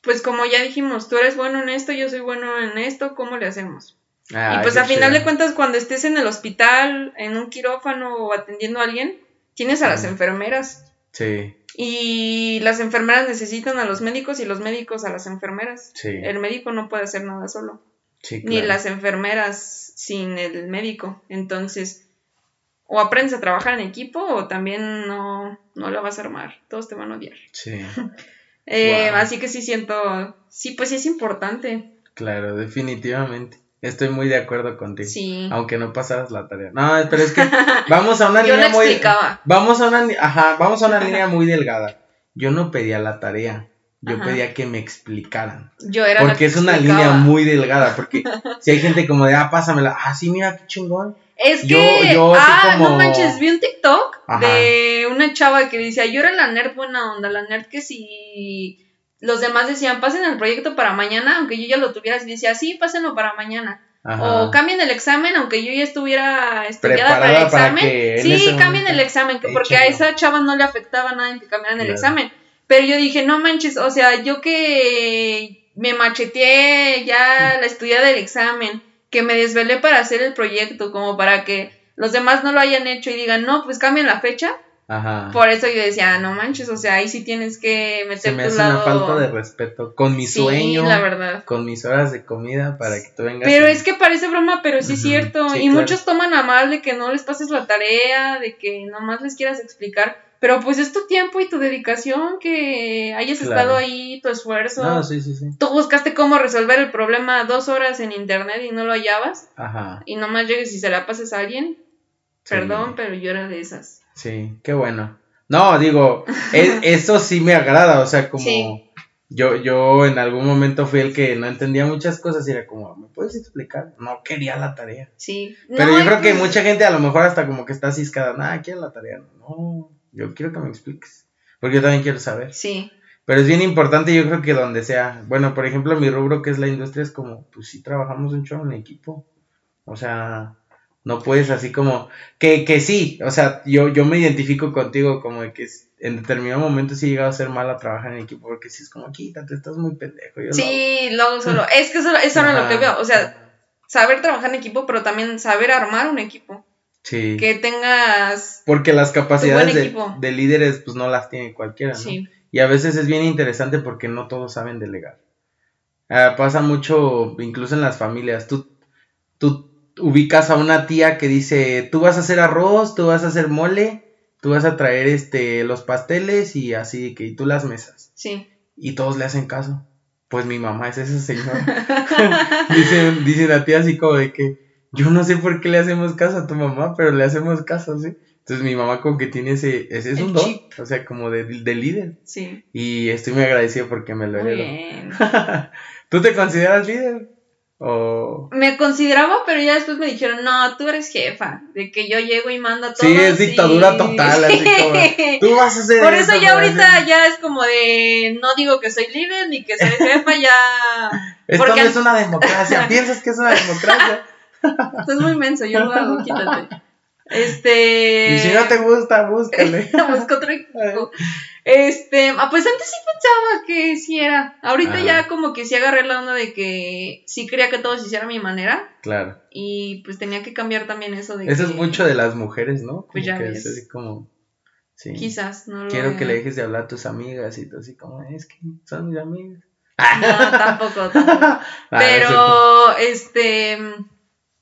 pues como ya dijimos, tú eres bueno en esto, yo soy bueno en esto, ¿cómo le hacemos? y pues a final de cuentas, cuando estés en el hospital, en un quirófano o atendiendo a alguien, tienes a las enfermeras Sí. Y las enfermeras necesitan a los médicos y los médicos a las enfermeras. Sí. El médico no puede hacer nada solo. Sí, Ni las enfermeras sin el médico. Entonces, o aprendes a trabajar en equipo o también no, no la vas a armar. Todos te van a odiar. Sí. Eh, así que sí siento, sí, pues sí es importante. Claro, definitivamente. Estoy muy de acuerdo contigo. Sí. Aunque no pasaras la tarea. No, pero es que vamos a una línea muy. Vamos a una, ajá, vamos a una línea muy delgada. Yo no pedía la tarea. Yo pedía que me explicaran. Yo era Porque es una línea muy delgada. Porque si hay gente como de, ah, pásamela. Ah, sí, mira qué chingón. Es que, yo, ah, no manches, vi un TikTok de una chava que decía, yo era la nerd buena onda, la nerd que si los demás decían, pasen el proyecto para mañana, aunque yo ya lo tuviera, y decía, sí, pásenlo para mañana. O cambien el examen, aunque yo ya estuviera estudiada para el examen. Sí, cambien el examen, porque a esa chava no le afectaba nada en que cambiaran el examen. Pero yo dije, no manches, o sea, yo que me macheteé ya la estudiada del examen, que me desvelé para hacer el proyecto, como para que los demás no lo hayan hecho y digan, no, pues cambien la fecha. Ajá. Por eso yo decía, no manches, o sea, ahí sí tienes que meter Se me hace una falta de respeto con mi sí, sueño, la verdad. con mis horas de comida para que tú vengas. Pero es que parece broma, pero sí es cierto. y muchos toman a mal de que no les pases la tarea, de que nomás les quieras explicar. Pero pues es tu tiempo y tu dedicación, que hayas estado ahí, tu esfuerzo. No, sí, sí, sí. Tú buscaste cómo resolver el problema dos horas en internet y no lo hallabas. Ajá. Y nomás llegues y se la pases a alguien. Perdón, pero yo era de esas. Sí, qué bueno. No, digo, e, eso sí me agrada, o sea, como yo, yo en algún momento fui el que no entendía muchas cosas y era como, ¿me puedes explicar? No quería la tarea. Sí. Pero yo creo que mucha gente a lo mejor hasta como que está ciscada, nada, quiero la tarea. No, yo quiero que me expliques, porque yo también quiero saber. Sí. Pero es bien importante, yo creo que donde sea, bueno, por ejemplo, mi rubro que es la industria es como, pues sí trabajamos un chorro en equipo. O sea, no puedes así como, que, que sí, o sea, yo, yo me identifico contigo como de que en determinado momento sí he llegado a ser mal a trabajar en equipo, porque si es como, quítate, estás muy pendejo. sí, luego solo, es que eso, eso era lo que veo, o sea, saber trabajar en equipo, pero también saber armar un equipo. Sí. Que tengas... Porque las capacidades de, de, líderes pues no las tiene cualquiera, ¿no? Sí. Y a veces es bien interesante porque no todos saben delegar. Ah, pasa mucho, incluso en las familias. Tú, tú ubicas a una tía que dice, tú vas a hacer arroz, tú vas a hacer mole, tú vas a traer este los pasteles y así que y tú las mesas. Sí. Y todos le hacen caso. Pues mi mamá es esa señora. dice, dice la tía así como de que yo no sé por qué le hacemos caso a tu mamá, pero le hacemos caso, ¿sí? Entonces mi mamá como que tiene ese, ese es un don, o sea, como de, de, líder. Sí. Y estoy muy agradecido porque me lo heredó. ¿Tú te consideras líder? Me consideraba, pero ya después me dijeron, no, tú eres jefa, de que yo llego y mando a todos. Sí, es dictadura total, así como, tú vas a ser Por eso ya ahorita ya es como de, no digo que soy líder ni que soy jefa, ya... Esto no es una democracia, ¿piensas que es una democracia? Estás muy menso, yo lo hago, quítate. Este. Y si no te gusta, búscale. Busca otro equipo. Este, ah, pues antes sí pensaba que sí era. Ahorita ya como que sí agarré la onda de que sí quería que todo se hiciera a mi manera. Claro. Y pues tenía que cambiar también eso de Eso es mucho de las mujeres, ¿no? pues ya que es así como. Sí. Quizás, no lo Quiero que le dejes de hablar a tus amigas y todo así como, es que son mis amigas. No, tampoco, tampoco. Pero, este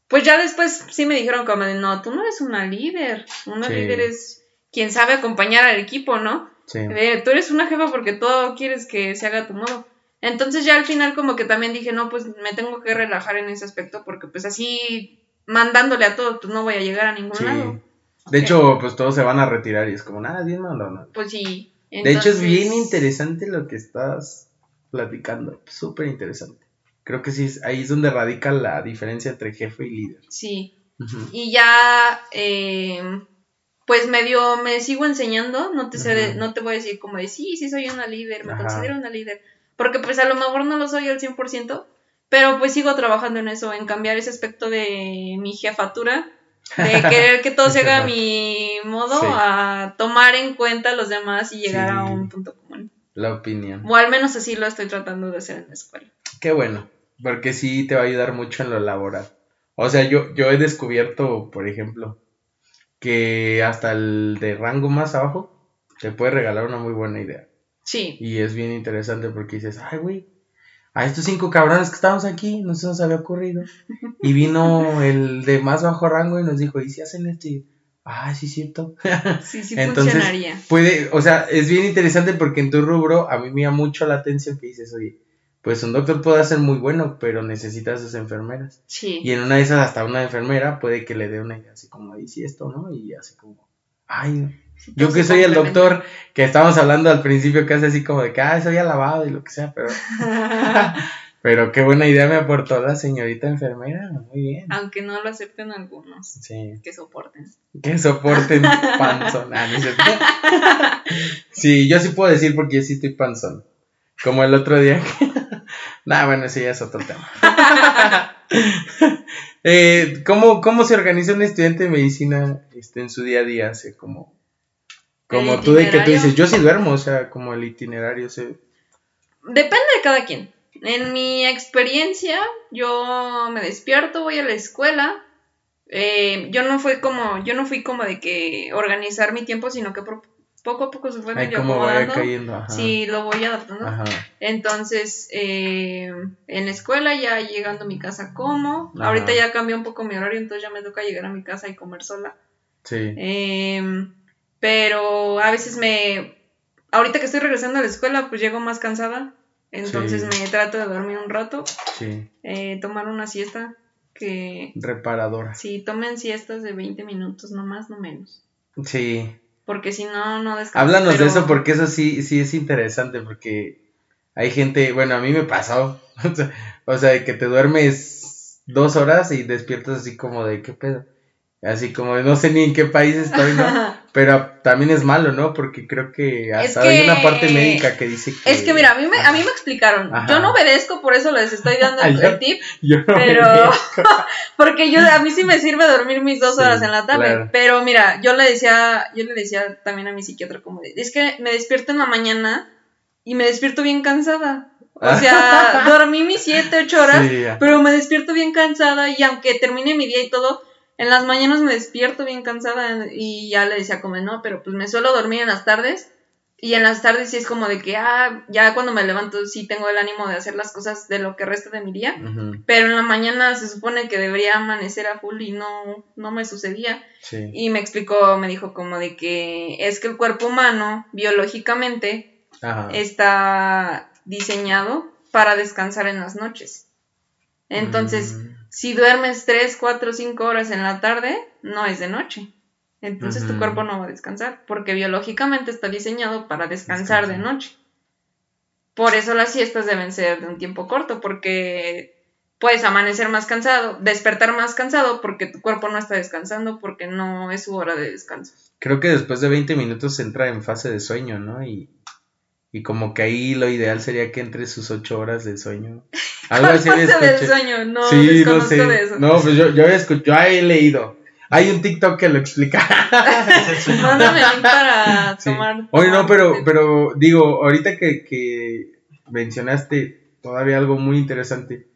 pues ya después sí me dijeron como de, no, tú no eres una líder, una líder es quien sabe acompañar al equipo, ¿no? Sí. tú eres una jefa porque todo quieres que se haga a tu modo. Entonces ya al final como que también dije, no, pues me tengo que relajar en ese aspecto porque pues así mandándole a todos, pues no voy a llegar a ningún lado. De hecho, pues todos se van a retirar y es como, nada, bien mandado, ¿no? Pues sí. De hecho es bien interesante lo que estás platicando, súper interesante. Creo que sí, ahí es donde radica la diferencia entre jefe y líder. Sí. Y ya, eh, pues medio me sigo enseñando, no te, sé no te voy a decir como de, sí, sí soy una líder, me considero una líder, porque pues a lo mejor no lo soy al 100%, pero pues sigo trabajando en eso, en cambiar ese aspecto de mi jefatura, de querer que todo se haga a mi modo, a tomar en cuenta a los demás y llegar a un punto común. La opinión. O al menos así lo estoy tratando de hacer en la escuela. Qué bueno porque sí te va a ayudar mucho en lo laboral. O sea, yo, yo he descubierto, por ejemplo, que hasta el de rango más abajo te puede regalar una muy buena idea. Sí. Y es bien interesante porque dices, ay, güey, a estos cinco cabrones que estamos aquí no se nos había ocurrido. Y vino el de más bajo rango y nos dijo, ¿y si hacen esto? Y, ah, sí, cierto. Sí, sí Entonces, funcionaría. Puede, o sea, es bien interesante porque en tu rubro a mí me llama mucho la atención que dices, oye, pues un doctor puede ser muy bueno, pero necesita a sus enfermeras. Sí. Y en una de esas, hasta una enfermera puede que le dé una idea así como, ahí sí esto, ¿no? Y así como, ay, yo que soy el doctor, que estábamos hablando al principio casi así como de que, ay, soy alabado y lo que sea, pero... pero qué buena idea me aportó la señorita enfermera, muy bien. Aunque no lo acepten algunos. Sí. Que soporten. Que soporten panzón. Ah, sí, yo sí puedo decir porque yo sí estoy panzón. Como el otro día. Nah, bueno, sí, es otro tema. eh, ¿cómo, se organiza un estudiante de medicina este, en su día a día? como, como tú de que tú dices, yo sí duermo, o sea, como el itinerario. se Depende de cada quien. En mi experiencia, yo me despierto, voy a la escuela, eh, yo no fui como, yo no fui como de que organizar mi tiempo, sino que poco a poco se fue medio acomodando. Cayendo, Sí, lo voy adaptando. Entonces, eh, en la escuela ya llegando a mi casa como. Ahorita ya cambió un poco mi horario, entonces ya me toca llegar a mi casa y comer sola. Sí. Em, pero a veces me... Ahorita que estoy regresando a la escuela, pues llego más cansada. Entonces me trato de dormir un rato. Sí. Eh, tomar una siesta que... Reparadora. Sí, tomen siestas de 20 minutos, no más, no menos. Sí. Porque si no, no descansas. Háblanos de eso porque eso sí, sí es interesante porque hay gente, bueno, a mí me pasó, o sea, que te duermes dos horas y despiertas así como de, ¿qué pedo? Así como no sé ni en qué país estoy, ¿no? Pero también es malo, ¿no? Porque creo que hasta hay una parte médica que dice que... Es que mira, a mí me, a mí me explicaron. Yo no obedezco, por eso les estoy dando el, tip. Yo no pero... porque yo, a mí sí me sirve dormir mis dos horas en la tarde. Pero mira, yo le decía, yo le decía también a mi psiquiatra como de, es que me despierto en la mañana y me despierto bien cansada. O sea, dormí mis siete, ocho horas, pero me despierto bien cansada y aunque termine mi día y todo en las mañanas me despierto bien cansada y ya le decía como, no, pero pues me suelo dormir en las tardes. Y en las tardes sí es como de que, ah, ya cuando me levanto sí tengo el ánimo de hacer las cosas de lo que resta de mi día. Pero en la mañana se supone que debería amanecer a full y no, no me sucedía. Y me explicó, me dijo como de que es que el cuerpo humano, biológicamente, está diseñado para descansar en las noches. Entonces, mm si duermes 3, 4, 5 horas en la tarde, no es de noche. Entonces tu cuerpo no va a descansar, porque biológicamente está diseñado para descansar de noche. Por eso las siestas deben ser de un tiempo corto, porque puedes amanecer más cansado, despertar más cansado, porque tu cuerpo no está descansando, porque no es su hora de descanso. Creo que después de 20 minutos entra en fase de sueño, ¿no? Y y como que ahí lo ideal sería que entre sus ocho horas de sueño. Algo así de del sueño? No, sí, no sé. De eso. No, pues yo, yo, he escuchado, he leído. Hay un TikTok que lo explica. Mándame para tomar. Oye, no, pero, pero digo, ahorita que, que mencionaste todavía algo muy interesante.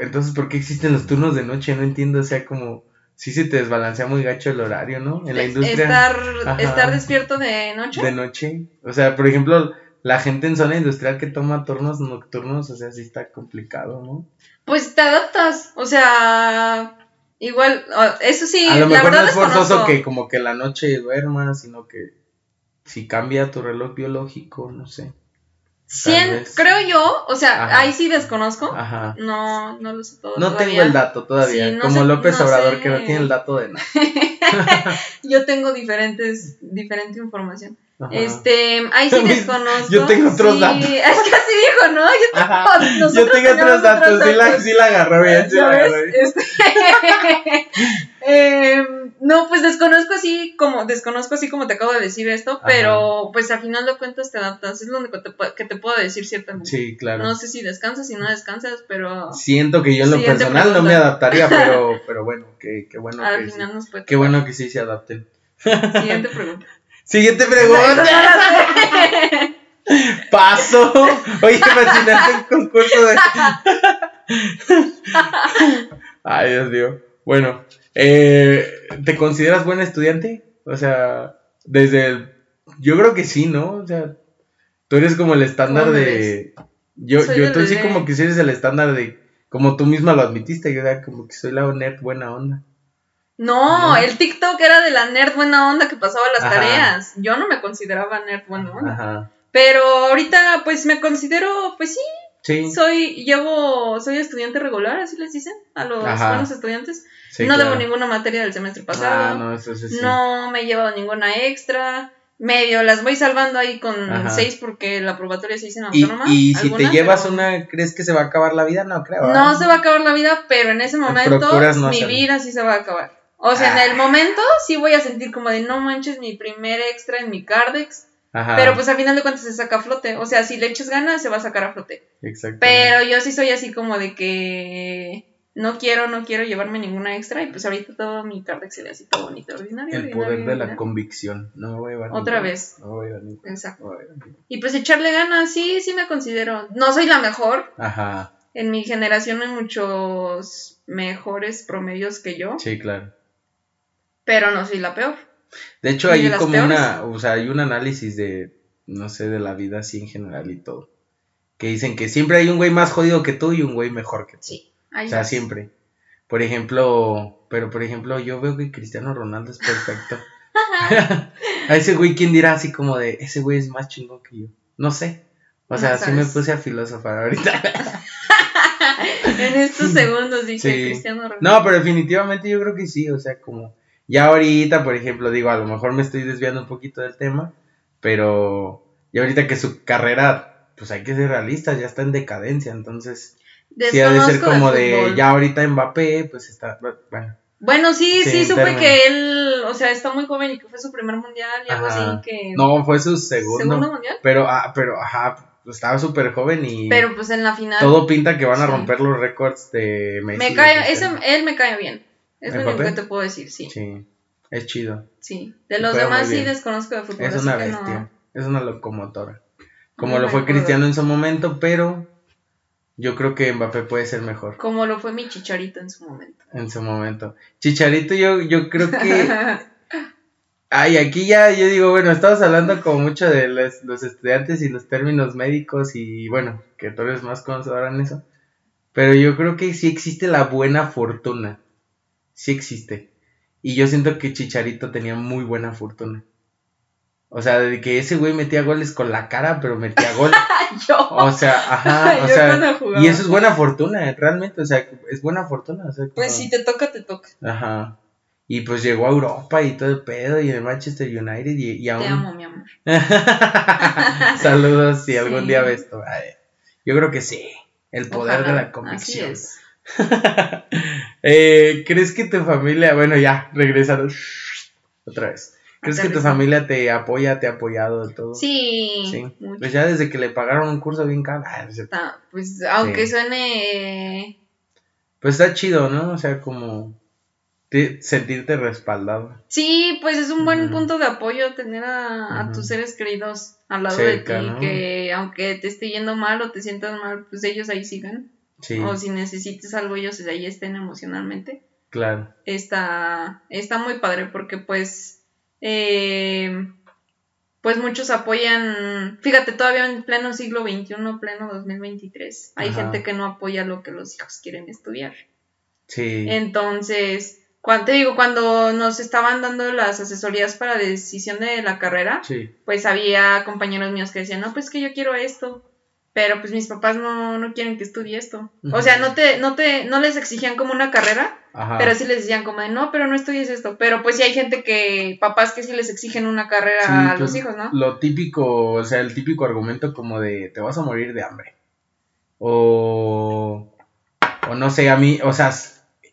Entonces, ¿por qué existen los turnos de noche? No entiendo, o sea, como sí se te desbalancea muy gacho el horario, ¿no? En la industria. Estar, estar despierto de noche. De noche. O sea, por ejemplo, la gente en zona industrial que toma turnos nocturnos, o sea, sí está complicado, ¿no? Pues te adaptas, o sea, igual, eso sí, a lo mejor no es forzoso que como que la noche duermas, sino que si cambia tu reloj biológico, no sé creo yo, o sea, ahí sí desconozco. Ajá. No, no lo sé todo. No tengo el dato todavía. como López Obrador, que no tiene el dato de nada. yo tengo diferentes, diferente información. Este, ahí sí desconozco. Yo tengo otros datos. Es que así dijo, ¿no? Yo tengo, yo tengo otros datos. Sí, la, sí la agarró bien, sí la agarró bien. Este... eh, no, pues desconozco así como, desconozco así como te acabo de decir esto, pero pues al final de cuentas te adaptas, es lo único que te, puedo decir ciertamente. Sí, claro. No sé si descansas, si no descansas, pero... Siento que yo en lo personal no me adaptaría, pero, pero bueno, qué, qué bueno al que final nos puede Qué bueno que sí se adapten. Siguiente pregunta. Siguiente pregunta. Paso. Oye, imagínate un concurso de... Ay, Dios mío. Bueno, eh, ¿te consideras buen estudiante? O sea, desde el... Yo creo que sí, ¿no? O sea, tú eres como el estándar de... Yo, yo tú sí como que eres el estándar de... Como tú misma lo admitiste, yo era como que soy la nerd buena onda. No, el TikTok era de la nerd buena onda que pasaba las tareas. Yo no me consideraba nerd buena onda. Ajá. Pero ahorita pues me considero, pues sí, Sí. Soy, llevo, soy estudiante regular, así les dicen a los buenos estudiantes. no debo ninguna materia del semestre pasado. Ah, no, eso sí, no me he llevado ninguna extra. Medio las voy salvando ahí con seis porque la probatoria se hizo en autónoma. Y, si te llevas una, ¿crees que se va a acabar la vida? No creo. No se va a acabar la vida, pero en ese momento mi vida sí se va a acabar. O sea, en el ah. momento sí voy a sentir como de no manches mi primer extra en mi Cardex pero pues al final de cuentas se saca a flote. O sea, si le echas ganas, se va a sacar a flote. Exacto. Pero yo sí soy así como de que no quiero, no quiero llevarme ninguna extra. Y pues ahorita todo mi cardex se ve así todo bonito, ordinario. El poder de la convicción. No voy a llevar Otra vez. No voy a Exacto. y pues echarle ganas, sí, sí me considero. No soy la mejor. Ajá. en mi generación hay muchos mejores promedios que yo. Sí, claro. Pero no soy la peor. De hecho, hay como una, o sea, hay un análisis de, no sé, de la vida así en general y todo. Que dicen que siempre hay un güey más jodido que tú y un güey mejor que tú. Sí. o sea, siempre. Por ejemplo, pero por ejemplo, yo veo que Cristiano Ronaldo es perfecto. a ese güey, ¿quién dirá así como de, ese güey es más chingón que yo? No sé. O sea, así me puse a filosofar ahorita. en estos segundos dije Cristiano Ronaldo. No, pero definitivamente yo creo que sí, o sea, como ya ahorita, por ejemplo, digo, a lo mejor me estoy desviando un poquito del tema, pero ya ahorita que su carrera, pues hay que ser realistas, ya está en decadencia, entonces sí ha de ser como de, ya ahorita Mbappé, pues está, bueno. Bueno, sí, sí, supe que él, o sea, está muy joven y que fue su primer mundial y algo así que... No, fue su segundo. ¿Segundo mundial? Pero, ah, pero, ajá, estaba súper joven y... Pero pues en la final... Todo pinta que van a romper los récords de Messi. Me cae, ese, él me cae bien. Es lo único que te puedo decir, sí. Sí, es chido. Sí, de los demás sí desconozco de fútbol. Es una bestia, es una locomotora. Como lo fue Cristiano en su momento, pero yo creo que Mbappé puede ser mejor. Como lo fue mi Chicharito en su momento. En su momento. Chicharito yo, yo creo que Ay, aquí ya yo digo, bueno, estamos hablando como mucho de los, estudiantes y los términos médicos y bueno, que tú eres más conocedor en eso. Pero yo creo que sí existe la buena fortuna. Sí existe. Y yo siento que Chicharito tenía muy buena fortuna. O sea, de que ese güey metía goles con la cara, pero metía gol. yo. O sea, ajá, o sea, y eso es buena fortuna, realmente, o sea, es buena fortuna. O sea, Pues si te toca, te toca. Ajá. Y pues llegó a Europa y todo el pedo y en Manchester United y, aún... Te amo, mi amor. Saludos si algún día ves esto. Yo creo que sí. El poder de la convicción. Así es. Eh, ¿Crees que tu familia, bueno ya, regresaron otra vez. ¿Crees que tu familia te apoya, te ha apoyado de todo? Sí. Sí. Pues ya desde que le pagaron un curso bien caro. Ah, pues aunque suene... Pues está chido, ¿no? O sea, como sentirte respaldado. Sí, pues es un buen punto de apoyo tener a, tus seres queridos al lado de ti, que aunque te esté yendo mal o te sientas mal, pues ellos ahí sigan. O si necesites algo, ellos ahí estén emocionalmente. Claro. Está, está muy padre porque pues, eh, pues muchos apoyan, fíjate, todavía en pleno siglo XXI, pleno 2023, hay gente que no apoya lo que los hijos quieren estudiar. Sí. Entonces, cuando, te digo, cuando nos estaban dando las asesorías para decisión de la carrera, pues había compañeros míos que decían, no, pues que yo quiero esto, pero pues mis papás no, no quieren que estudie esto. O sea, no te, no te, no les exigían como una carrera, pero sí les decían como de, no, pero no estudies esto. Pero pues sí hay gente que, papás que sí les exigen una carrera a los pues, hijos, ¿no? Lo típico, o sea, el típico argumento como de, te vas a morir de hambre. O, o no sé, a mí, o sea,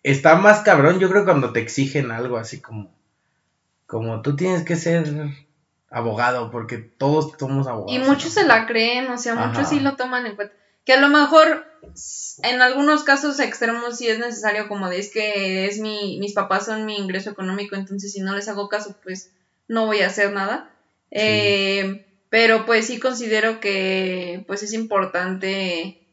está más cabrón, yo creo, cuando te exigen algo así como, como tú tienes que ser abogado, porque todos somos abogados. Y muchos se la creen, o sea, muchos sí lo toman en cuenta. Que a lo mejor en algunos casos extremos sí es necesario, como de es que es mi, mis papás son mi ingreso económico, entonces si no les hago caso, pues no voy a hacer nada. Eh, pero pues sí considero que pues es importante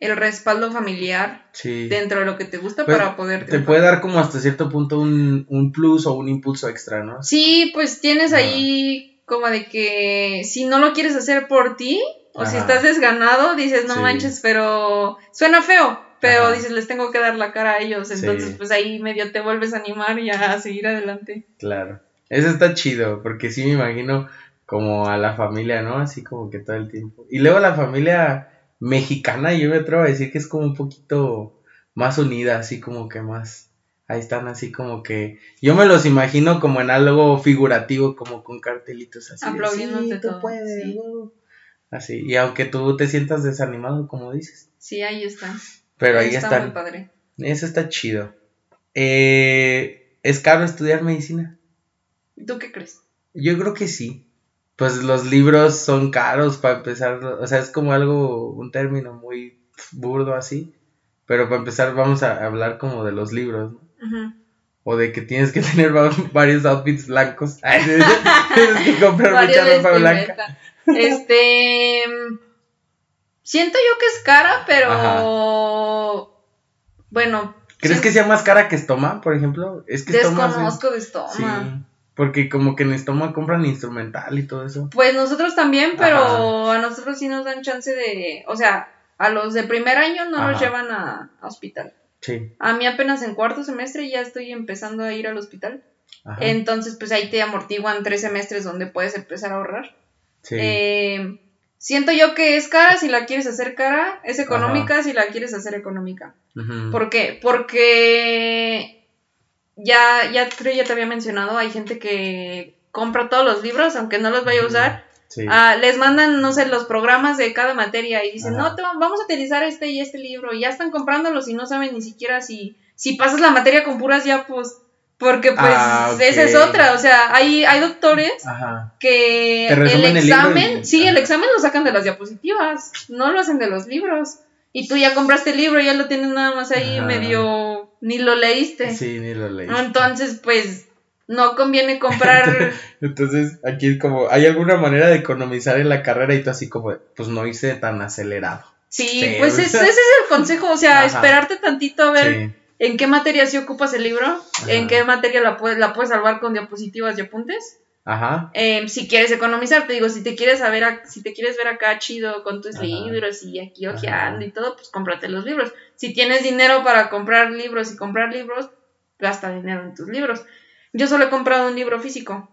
el respaldo familiar dentro de lo que te gusta pues, para poder... Te puede dar como hasta cierto punto un, un, plus o un impulso extra, ¿no? Sí, pues tienes ahí como de que si no lo quieres hacer por ti o si estás desganado, dices, no manches, pero suena feo, pero dices, les tengo que dar la cara a ellos, entonces pues ahí medio te vuelves a animar y a seguir adelante. Claro, eso está chido, porque sí me imagino como a la familia, ¿no? Así como que todo el tiempo. Y luego la familia mexicana, yo me atrevo a decir que es como un poquito más unida, así como que más. Ahí están así como que. Yo me los imagino como en algo figurativo, como con cartelitos así. Aplaudiéndote todo. Puedes, Así. Y aunque tú te sientas desanimado, como dices. Sí, ahí está. Pero ahí, está. Muy padre. Eso está chido. Eh, ¿Es caro estudiar medicina? ¿Tú qué crees? Yo creo que sí pues los libros son caros para empezar, o sea, es como algo, un término muy burdo así, pero para empezar vamos a hablar como de los libros, ¿no? O de que tienes que tener varios outfits blancos. tienes que comprar mucha ropa blanca. Este. Siento yo que es cara, pero. Bueno. ¿Crees que sea más cara que Stoma, por ejemplo? Es que Desconozco de Stoma. Sí. Porque como que en Stoma compran instrumental y todo eso. Pues nosotros también, pero a nosotros sí nos dan chance de. O sea, a los de primer año no nos llevan a, hospital. Sí. A mí apenas en cuarto semestre ya estoy empezando a ir al hospital. Entonces, pues ahí te amortiguan tres semestres donde puedes empezar a ahorrar. Sí. Eh, Siento yo que es cara si la quieres hacer cara, es económica si la quieres hacer económica. ¿Por qué? Porque ya, ya creo ya te había mencionado, hay gente que compra todos los libros, aunque no los vaya a usar. Ah, les mandan, no sé, los programas de cada materia y dicen, no, vamos a utilizar este y este libro. Y ya están comprándolos y no saben ni siquiera si, si pasas la materia con puras ya, pues porque pues ah, esa es otra, o sea, hay, hay doctores que el examen, sí, el examen lo sacan de las diapositivas, no lo hacen de los libros. Y tú ya compraste el libro, ya lo tienes nada más ahí medio, ni lo leíste. Sí, ni lo leíste. Entonces, pues, no conviene comprar. Entonces, aquí es como, ¿hay alguna manera de economizar en la carrera? Y tú así como, pues no hice tan acelerado. Sí, pues ese es el consejo, o sea, esperarte tantito a ver en qué materia sí ocupas el libro, en qué materia la puedes, la puedes salvar con diapositivas y apuntes. Ajá. Em, si quieres economizar, te digo, si te quieres saber, si te quieres ver acá chido con tus libros y aquí ojeando y todo, pues cómprate los libros. Si tienes dinero para comprar libros y comprar libros, gasta dinero en tus libros. Yo solo he comprado un libro físico.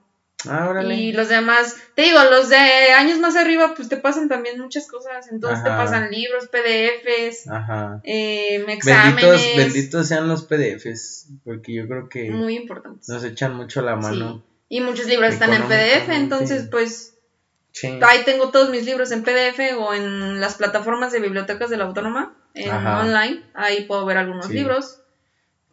Ah, y los demás, te digo, los de años más arriba, pues te pasan también muchas cosas. Entonces te pasan libros, PDFs, Eh, exámenes. Benditos, sean los PDFs, porque yo creo que muy importantes. nos echan mucho la mano. Y muchos libros están en PDF, entonces pues ahí tengo todos mis libros en PDF o en las plataformas de bibliotecas de la Autónoma, en online, ahí puedo ver algunos libros.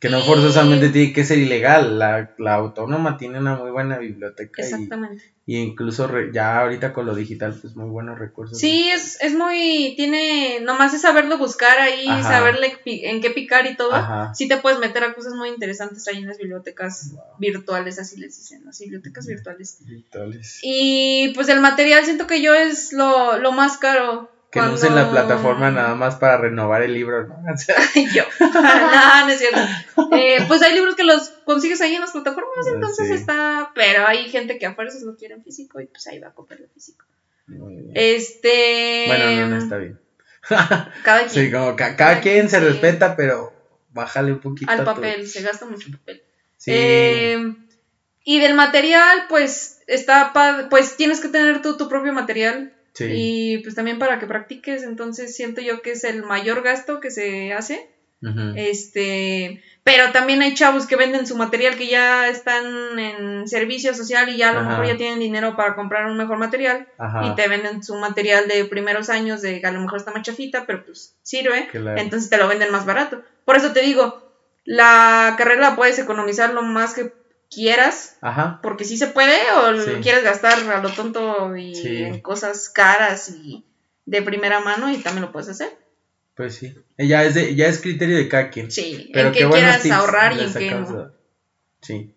Que no forzosamente tiene que ser ilegal. La, la, autónoma tiene una muy buena biblioteca. Exactamente. Y, incluso ya ahorita con lo digital, pues muy buenos recursos. Sí, es, es muy. Tiene. Nomás es saberlo buscar ahí, saberle en qué picar y todo. Sí te puedes meter a cosas muy interesantes ahí en las bibliotecas virtuales, así les dicen, las bibliotecas virtuales. Virtuales. Y pues el material siento que yo es lo, lo más caro que no usen la plataforma nada más para renovar el libro, ¿no? yo. no, no es cierto. Eh, pues hay libros que los consigues ahí en las plataformas, entonces está. Pero hay gente que a fuerzas lo quiere en físico y pues ahí va a comprar el físico. Este. Bueno, no, no está bien. cada quien. Sí, como cada quien se respeta, pero bájale un poquito. Al papel, se gasta mucho papel. Sí. Eh, y del material, pues está. Pues tienes que tener tú tu propio material y pues también para que practiques, entonces siento yo que es el mayor gasto que se hace. Este, pero también hay chavos que venden su material que ya están en servicio social y ya a lo mejor ya tienen dinero para comprar un mejor material y te venden su material de primeros años de que a lo mejor está más chafita, pero pues sirve, entonces te lo venden más barato. Por eso te digo, la carrera la puedes economizar lo más que quieras, Ajá. porque sí se puede, o quieres gastar a lo tonto y en cosas caras y de primera mano y también lo puedes hacer. Pues sí, ya es, de, ya es criterio de cada quien. Sí, Pero en qué quieras ahorrar y en qué no. Sí.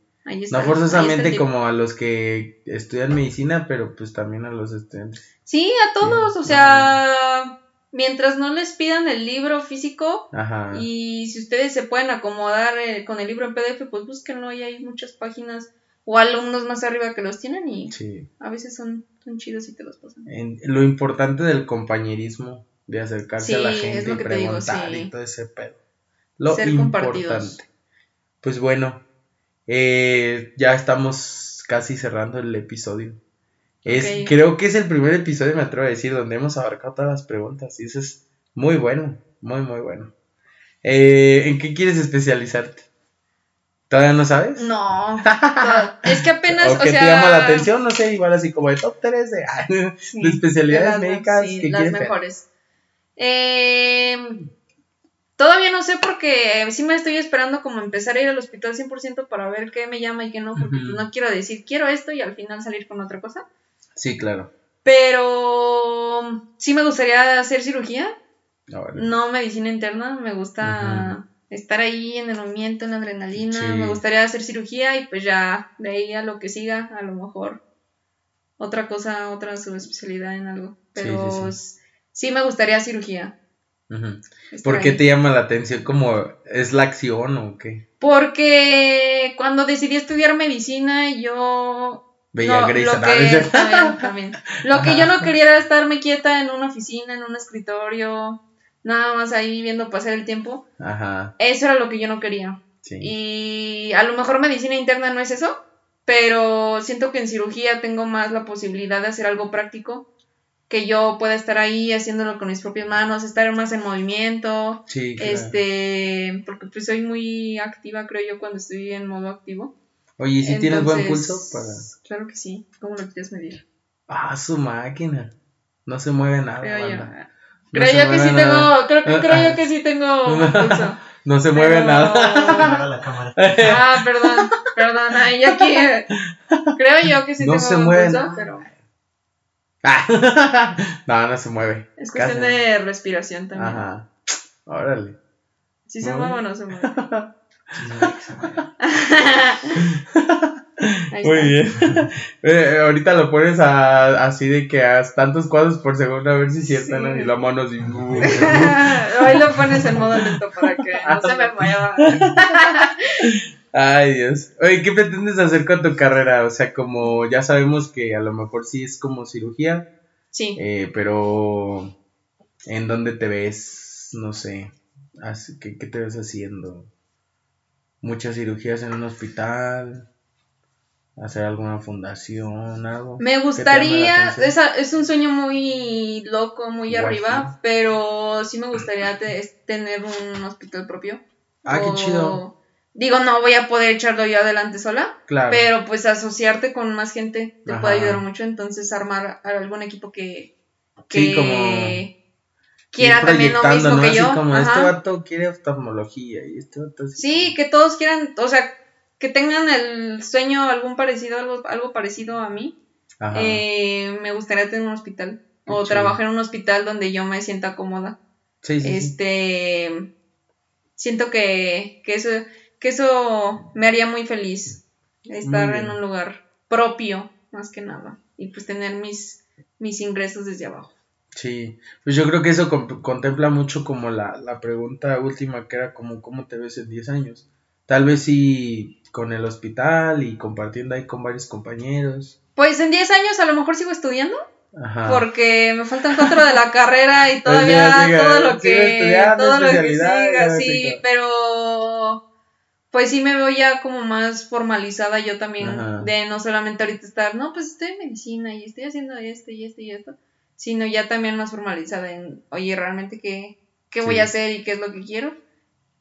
no forzosamente como a los que estudian medicina, pero pues también a los estudiantes. Sí, a todos, o sea, mientras no les pidan el libro físico y si ustedes se pueden acomodar eh, con el libro en PDF, pues búsquenlo y hay muchas páginas o alumnos más arriba que los tienen y a veces son, son, chidos y te los pasan. lo importante del compañerismo, de acercarse a la gente y preguntar y todo ese pedo. Lo importante. Pues bueno, eh, ya estamos casi cerrando el episodio. Es, Creo que es el primer episodio, me atrevo a decir, donde hemos abarcado todas las preguntas. Y eso es muy bueno, muy, muy bueno. Eh, ¿En qué quieres especializarte? ¿Todavía no sabes? No. es que apenas. ¿O, qué te llama la atención? No sé, igual así como de top 3 de, especialidades médicas. Sí, las mejores. Eh, todavía no sé porque sí me estoy esperando como empezar a ir al hospital 100% para ver qué me llama y qué no, porque pues no quiero decir quiero esto y al final salir con otra cosa. Sí, claro. Pero sí me gustaría hacer cirugía. Ah, no medicina interna, me gusta estar ahí en el movimiento, en la adrenalina. Me gustaría hacer cirugía y pues ya de ahí a lo que siga, a lo mejor otra cosa, otra subespecialidad en algo. Pero sí me gustaría cirugía. ¿Por qué te llama la atención? ¿Como es la acción o qué? Porque cuando decidí estudiar medicina, yo. Veía lo, lo que, también, Lo que yo no quería era estarme quieta en una oficina, en un escritorio, nada más ahí viendo pasar el tiempo. Ajá. Eso era lo que yo no quería. Y a lo mejor medicina interna no es eso, pero siento que en cirugía tengo más la posibilidad de hacer algo práctico que yo pueda estar ahí haciéndolo con mis propias manos, estar más en movimiento. Sí, Este, porque pues soy muy activa, creo yo, cuando estoy en modo activo. Oye, ¿y si tienes buen pulso para...? Claro que sí. ¿Cómo lo quieres medir? Ah, su máquina. No se mueve nada. Creo yo. creo yo que sí tengo, creo, creo yo que sí tengo pulso. No se mueve nada. ah, perdón, perdón. Ahí aquí. Creo yo que sí no tengo se mueve pulso, nada. pero... Ah. no, no se mueve. Es cuestión de respiración también. Ajá. Órale. Si se mueve o no se mueve. Muy bien. Eh, ahorita lo pones a, así de que haz tantos cuadros por segundo a ver si cierta y la mano así. Hoy lo pones en modo lento para que no se me mueva. Ay, Dios. Oye, ¿qué pretendes hacer con tu carrera? O sea, como ya sabemos que a lo mejor sí es como cirugía. Sí. Eh, pero, ¿en dónde te ves? No sé. ¿Qué, ¿Qué te ves haciendo? ¿Muchas cirugías en un hospital? ¿Hacer alguna fundación? ¿Algo? Me gustaría, es, es un sueño muy loco, muy arriba, pero sí me gustaría tener un hospital propio. Ah, qué chido Digo, no voy a poder echarlo yo adelante sola, claro. pero pues asociarte con más gente te puede ayudar mucho, entonces armar algún equipo que, que quiera también lo mismo que yo. como este vato quiere oftalmología y este vato... Sí, que todos quieran, o sea, que tengan el sueño algún parecido, algo, algo parecido a mí. Eh, me gustaría tener un hospital o trabajar en un hospital donde yo me sienta cómoda. Sí, sí, este, siento que, que eso que eso me haría muy feliz, estar en un lugar propio, más que nada, y pues tener mis, mis ingresos desde abajo. Sí, pues yo creo que eso contempla mucho como la, la pregunta última que era como cómo te ves en 10 años. Tal vez sí con el hospital y compartiendo ahí con varios compañeros. Pues en 10 años a lo mejor sigo estudiando. Ajá. Porque me faltan cuatro de la carrera y todavía todo lo que todo lo que siga, sí, pero pues sí me veo ya como más formalizada yo también, de no solamente ahorita estar, no, pues estoy en medicina y estoy haciendo esto y esto y esto, sino ya también más formalizada en, oye, realmente qué, qué voy a hacer y qué es lo que quiero.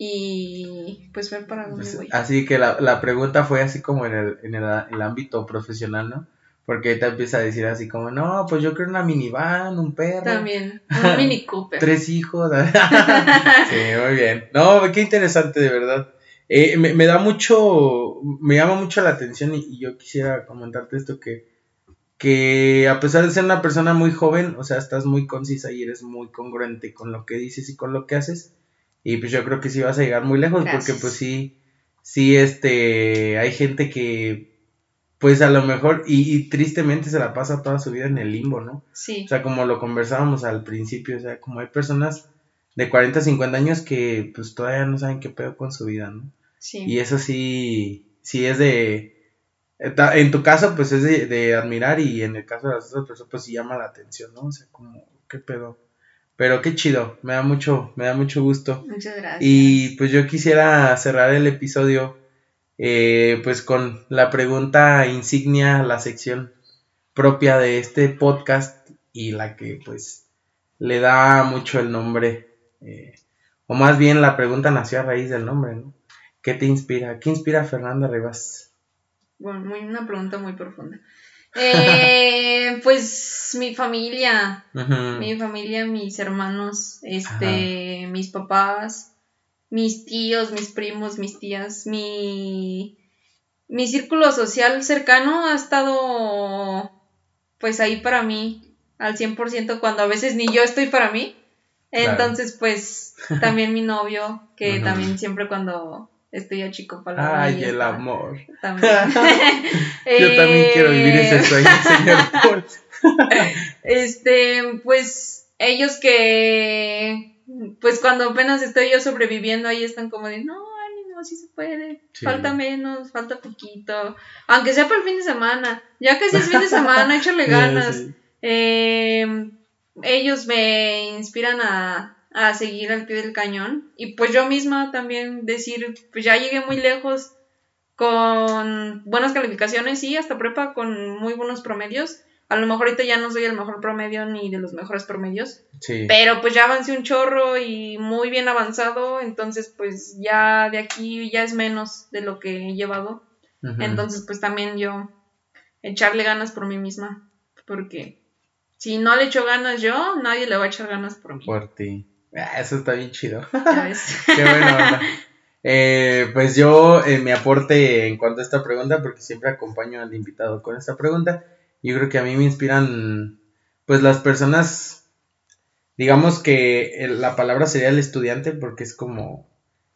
Y pues ver para dónde pues, voy. Así que la, la pregunta fue así como en el, en el, ámbito profesional, ¿no? Porque te empieza a decir así como, no, pues yo creo una minivan, un perro. También, un mini Cooper. Tres hijos. sí, muy bien. No, qué interesante, de verdad. Eh, me, da mucho, me llama mucho la atención y, yo quisiera comentarte esto que, que a pesar de ser una persona muy joven, o sea, estás muy concisa y eres muy congruente con lo que dices y con lo que haces. Y pues yo creo que sí vas a llegar muy lejos porque pues sí, sí, este, hay gente que pues a lo mejor, y, y, tristemente se la pasa toda su vida en el limbo, ¿no? Sí. O sea, como lo conversábamos al principio, o sea, como hay personas de 40, 50 años que pues todavía no saben qué pedo con su vida, ¿no? Y eso sí, sí es de... En tu caso, pues es de, admirar y en el caso de las otras personas, pues sí llama la atención, ¿no? O sea, como, ¿qué pedo? Pero qué chido, me da mucho, me da mucho gusto. Muchas gracias. Y pues yo quisiera cerrar el episodio eh, pues con la pregunta insignia, la sección propia de este podcast y la que pues le da mucho el nombre, eh, o más bien la pregunta nació a raíz del nombre, ¿no? ¿Qué te inspira? ¿Qué inspira a Fernanda Rivas? Bueno, muy, una pregunta muy profunda. Eh, pues mi familia, mi familia, mis hermanos, este, mis papás, mis tíos, mis primos, mis tías, mi, mi círculo social cercano ha estado pues ahí para mí al 100% cuando a veces ni yo estoy para mí. Entonces, pues también mi novio, que también siempre cuando Estoy a chico para Ay, el amor. También. Yo también quiero vivir ese sueño, señor Paul. este, pues ellos que, pues cuando apenas estoy yo sobreviviendo, ahí están como de, no, ánimo, sí se puede, falta menos, falta poquito, aunque sea para el fin de semana, ya que si es fin de semana, échale ganas. Em, ellos me inspiran a, a seguir al pie del cañón y pues yo misma también decir, pues ya llegué muy lejos con buenas calificaciones, y hasta prepa con muy buenos promedios a lo mejor ahorita ya no soy el mejor promedio ni de los mejores promedios. Sí. Pero pues ya avancé un chorro y muy bien avanzado. Entonces pues ya de aquí ya es menos de lo que he llevado. Entonces pues también yo echarle ganas por mí misma. Porque si no le echo ganas yo, nadie le va a echar ganas por mí. Por ti. Ah, eso está bien chido. Qué bueno. Eh, pues yo eh, me aporte en cuanto a esta pregunta, porque siempre acompaño al invitado con esta pregunta yo creo que a mí me inspiran, pues las personas, digamos que la palabra sería el estudiante, porque es como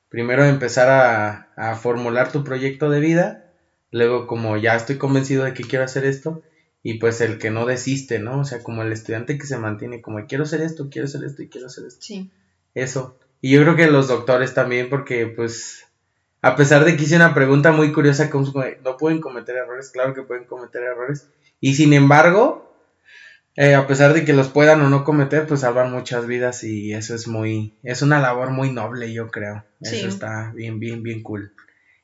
primero empezar a, a formular tu proyecto de vida, luego como ya estoy convencido de que quiero hacer esto, y pues el que no desiste, ¿no? O sea, como el estudiante que se mantiene como quiero hacer esto, quiero hacer esto y quiero hacer esto. Sí. Eso. Y yo creo que los doctores también, porque pues a pesar de que hice una pregunta muy curiosa, como no pueden cometer errores, claro que pueden cometer errores, y sin embargo, eh, a pesar de que los puedan o no cometer, pues salvan muchas vidas y eso es muy, es una labor muy noble, yo creo. Eso está bien, bien, bien cool.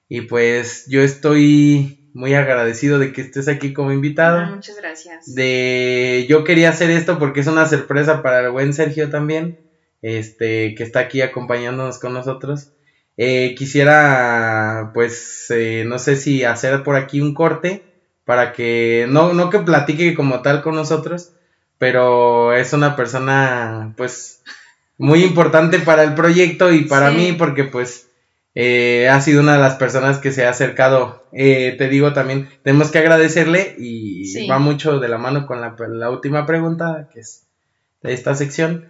Y pues yo estoy muy agradecido de que estés aquí como invitado. Ah, muchas gracias. De yo quería hacer esto porque es una sorpresa para el buen Sergio también, este, que está aquí acompañándonos con nosotros. Eh, quisiera, pues, eh, no sé si hacer por aquí un corte para que, no, no que platique como tal con nosotros, pero es una persona pues muy importante para el proyecto y para mí porque pues eh, ha sido una de las personas que se ha acercado. Eh, te digo también, tenemos que agradecerle y va mucho de la mano con la, la, última pregunta, que es de esta sección,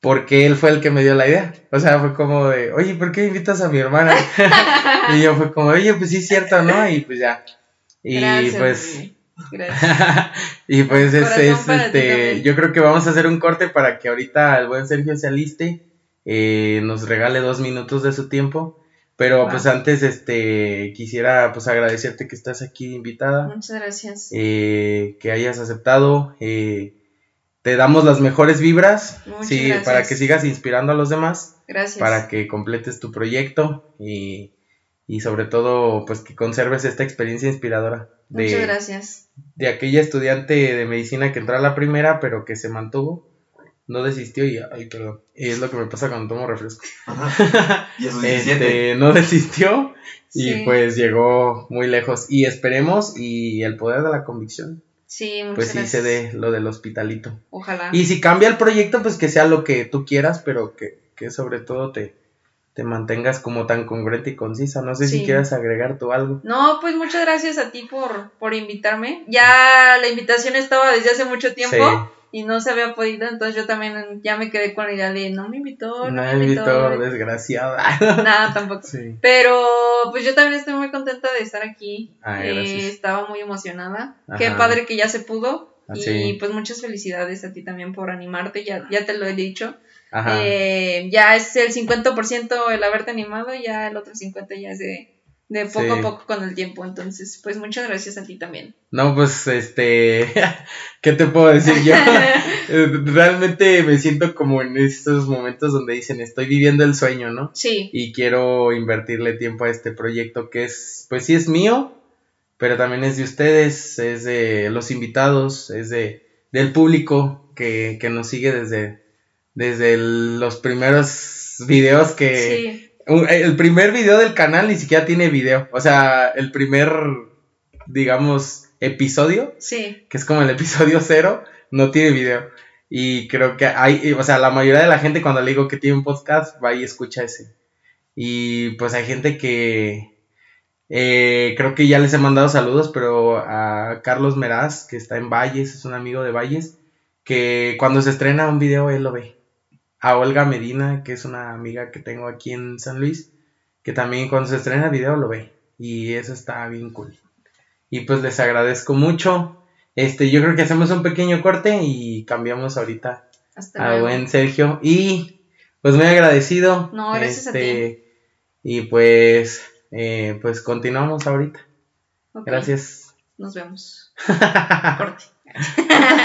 porque él fue el que me dio la idea. O sea, fue como de, oye, ¿por qué invitas a mi hermana? y yo fue como, oye, pues sí es cierto, ¿no? Y pues ya, y pues. y pues es, este, yo creo que vamos a hacer un corte para que ahorita el buen Sergio se aliste, eh, nos regale dos minutos de su tiempo. Pero pues antes, este, quisiera pues agradecerte que estás aquí invitada. Muchas gracias. Eh, que hayas aceptado. Eh, te damos las mejores vibras. sí, para que sigas inspirando a los demás. Gracias. Para que completes tu proyecto y y sobre todo pues que conserves esta experiencia inspiradora. De, Muchas gracias. De aquella estudiante de medicina que entró a la primera pero que se mantuvo, no desistió y, ay, perdón, es lo que me pasa cuando tomo refresco. y eso este, no desistió y pues llegó muy lejos y esperemos y el poder de la convicción. Sí, muchas Pues sí se dé lo del hospitalito. Ojalá. Y si cambia el proyecto, pues que sea lo que tú quieras, pero que, que sobre todo te, te mantengas como tan congruente y concisa. No sé si quieras agregar tú algo. No, pues muchas gracias a ti por, por invitarme. Ya la invitación estaba desde hace mucho tiempo y no se había podido, entonces yo también ya me quedé con la idea de no me invitó, no, me invitó. desgraciada. Nada, tampoco. Pero pues yo también estoy muy contenta de estar aquí. Eh, estaba muy emocionada. Qué padre que ya se pudo. Ah, y pues muchas felicidades a ti también por animarte, ya, ya te lo he dicho. Eh, ya es el 50% el haberte animado, ya el otro 50% ya es de, de poco a poco con el tiempo. Entonces, pues muchas gracias a ti también. No, pues este, ¿qué te puedo decir yo? Realmente me siento como en estos momentos donde dicen estoy viviendo el sueño, ¿no? Sí. Y quiero invertirle tiempo a este proyecto que es, pues sí es mío, pero también es de ustedes, es de los invitados, es de del público que, que nos sigue desde desde los primeros videos que... El primer video del canal ni siquiera tiene video. O sea, el primer, digamos, episodio. Sí. Que es como el episodio cero, no tiene video. Y creo que hay, o sea, la mayoría de la gente cuando le digo que tiene un podcast va y escucha ese. Y pues hay gente que eh, creo que ya les he mandado saludos, pero a Carlos Meraz, que está en Valles, es un amigo de Valles, que cuando se estrena un video él lo ve a Olga Medina, que es una amiga que tengo aquí en San Luis, que también cuando se estrena el video lo ve. Y eso está bien cool. Y pues les agradezco mucho. Este, yo creo que hacemos un pequeño corte y cambiamos ahorita Hasta a buen Sergio. Y pues muy agradecido. No, gracias a ti. Este, y pues, eh, pues continuamos ahorita. Gracias. Nos vemos.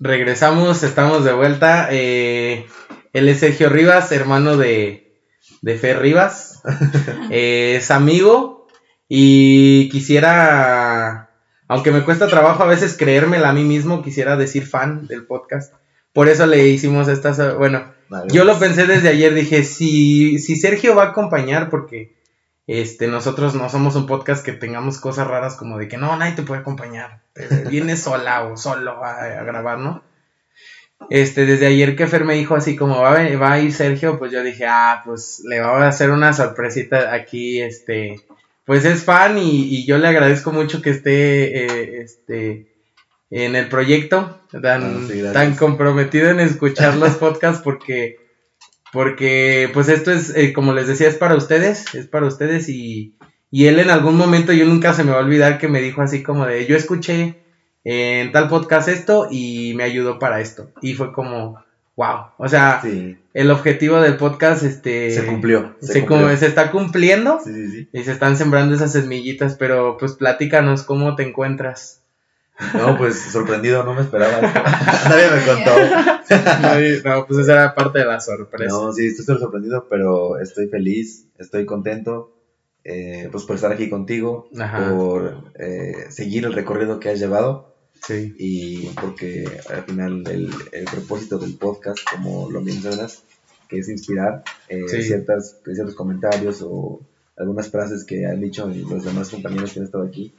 Regresamos, estamos de vuelta. Eh, él es Sergio Rivas, hermano de, de Fer Rivas. es amigo y quisiera, aunque me cuesta trabajo a veces creérmela a mí mismo, quisiera decir fan del podcast. Por eso le hicimos estas, bueno, yo lo pensé desde ayer, dije, si, si Sergio va a acompañar, porque este, nosotros no somos un podcast que tengamos cosas raras como de que no, nadie te puede acompañar, vienes sola o solo a, a, grabar, ¿no? Este, desde ayer que Fer me dijo así como va a, va a ir Sergio, pues yo dije, ah, pues le vamos a hacer una sorpresita aquí, este, pues es fan y, yo le agradezco mucho que esté, eh, este, en el proyecto, tan, ah, tan comprometido en escuchar los podcasts porque, porque pues esto es, eh, como les decía, es para ustedes, es para ustedes y, y él en algún momento, yo nunca se me va a olvidar que me dijo así como de, yo escuché en tal podcast esto y me ayudó para esto. Y fue como, wow. O sea, el objetivo del podcast este, se cumplió. Se, se está cumpliendo y se están sembrando esas semillitas, pero pues platícanos cómo te encuentras. No, pues sorprendido, no me esperaba. Nadie me contó. no, pues esa era parte de la sorpresa. No, sí, estoy sorprendido, pero estoy feliz, estoy contento. Eh, pues por estar aquí contigo, por eh, seguir el recorrido que has llevado. Sí. Y porque al final el, el, propósito del podcast, como lo mencionas, que es inspirar eh, ciertas, ciertos comentarios o algunas frases que han dicho los demás compañeros que han estado aquí,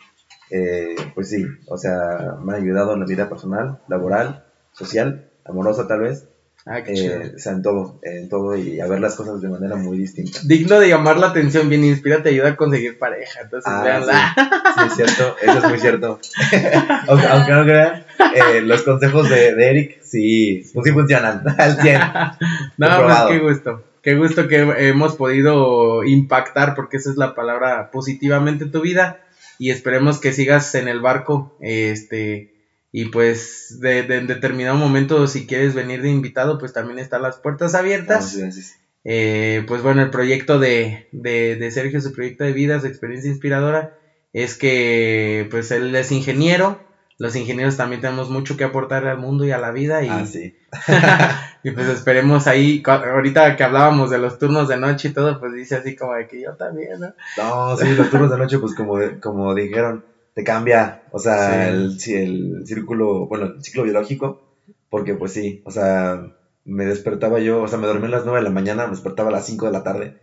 eh, pues sí, o sea, me ha ayudado en la vida personal, laboral, social, amorosa tal vez. Ah, eh, o sea, en todo, en todo y a ver las cosas de manera muy distinta. Digno de llamar la atención, bien inspira, te ayuda a conseguir pareja. Entonces, ah, Sí. es cierto, eso es muy cierto. aunque, no crean, eh, los consejos de, Eric sí, pues sí funcionan al 100. no, pues qué gusto. Qué gusto que hemos podido impactar, porque esa es la palabra, positivamente tu vida y esperemos que sigas en el barco, este, y pues de, en determinado momento si quieres venir de invitado, pues también están las puertas abiertas. Eh, pues bueno, el proyecto de, de, de Sergio, su proyecto de vida, su experiencia inspiradora, es que pues él es ingeniero, los ingenieros también tenemos mucho que aportar al mundo y a la vida y, ah, sí. y pues esperemos ahí, ahorita que hablábamos de los turnos de noche y todo, pues dice así como de que yo también, ¿no? No, sí, los turnos de noche pues como, como dijeron, te cambia, o sea, el, el círculo, bueno, el ciclo biológico, porque pues sí, o sea, me despertaba yo, o sea, me dormí a las 9 de la mañana, me despertaba a las 5 de la tarde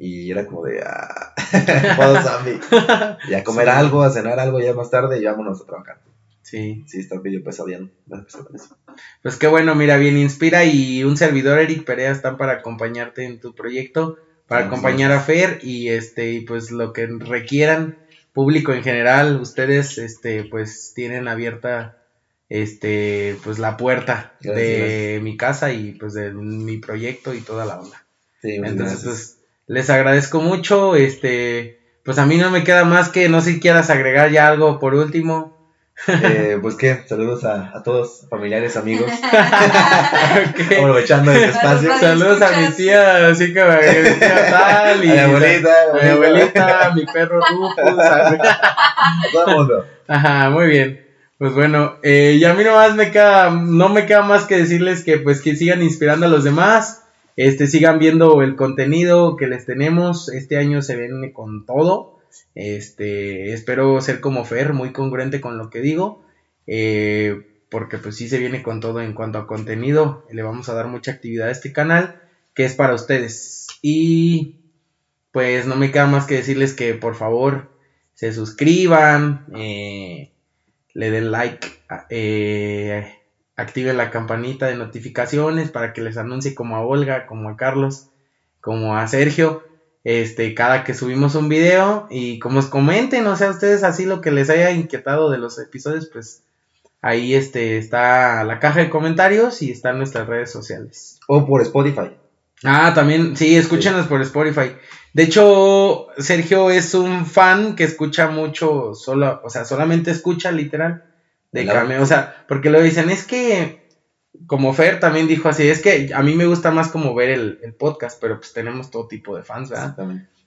y era como de, ah, zombie. y a comer algo, a cenar algo ya más tarde y vámonos a trabajar. Sí. Sí, está medio pesadían. Pues qué bueno, mira, bien inspira y un servidor, Eric Perea, están para acompañarte en tu proyecto, para acompañar a Fer y este, y pues lo que requieran, público en general, ustedes, este, pues tienen abierta, este, pues la puerta de mi casa y pues de mi proyecto y toda la onda. Sí, Entonces, pues les agradezco mucho, este, pues a mí no me queda más que, no sé si quieras agregar ya algo por último. Eh, pues qué, saludos a, a todos, familiares, amigos. Aprovechando este espacio. Saludos a mi tía, así que mi tía tal. Y a mi abuelita. A mi abuelita, a mi perro Rufus. Todo el mundo. Ajá, muy bien. Pues bueno, eh, y a mí nomás me queda, no me queda más que decirles que pues que sigan inspirando a los demás, este, sigan viendo el contenido que les tenemos, este año se viene con todo, este, espero ser como Fer, muy congruente con lo que digo. Eh, porque pues sí se viene con todo en cuanto a contenido. Le vamos a dar mucha actividad a este canal que es para ustedes. Y pues no me queda más que decirles que por favor se suscriban, eh, le den like, eh, activen la campanita de notificaciones para que les anuncie como a Olga, como a Carlos, como a Sergio este, cada que subimos un video y como os comenten, o sea, ustedes así lo que les haya inquietado de los episodios, pues ahí este, está la caja de comentarios y están nuestras redes sociales. O por Spotify. Ah, también, sí, escúchenos por Spotify. De hecho, Sergio es un fan que escucha mucho, solo, o sea, solamente escucha literal de Cameo, o sea, porque lo dicen, es que como Fer también dijo así, es que a mí me gusta más como ver el, podcast, pero pues tenemos todo tipo de fans, ¿verdad?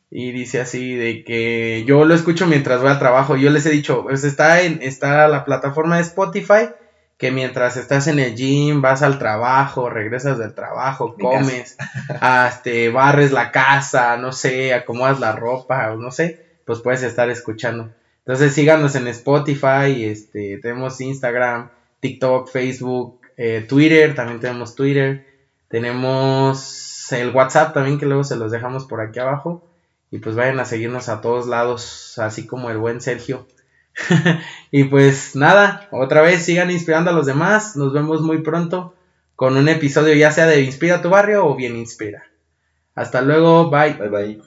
Y dice así de que yo lo escucho mientras voy al trabajo. Yo les he dicho, pues está en está la plataforma de Spotify que mientras estás en el gym, vas al trabajo, regresas del trabajo, comes, este, barres la casa, no sé, acomodas la ropa, no sé, pues puedes estar escuchando. Entonces síganos en Spotify, este, tenemos Instagram, TikTok, Facebook, eh, Twitter, también tenemos Twitter, tenemos el WhatsApp también que luego se los dejamos por aquí abajo y pues vayan a seguirnos a todos lados, así como el buen Sergio. y pues nada, otra vez sigan inspirando a los demás, nos vemos muy pronto con un episodio ya sea de Inspira tu barrio o bien Inspira. Hasta luego, bye. Bye bye.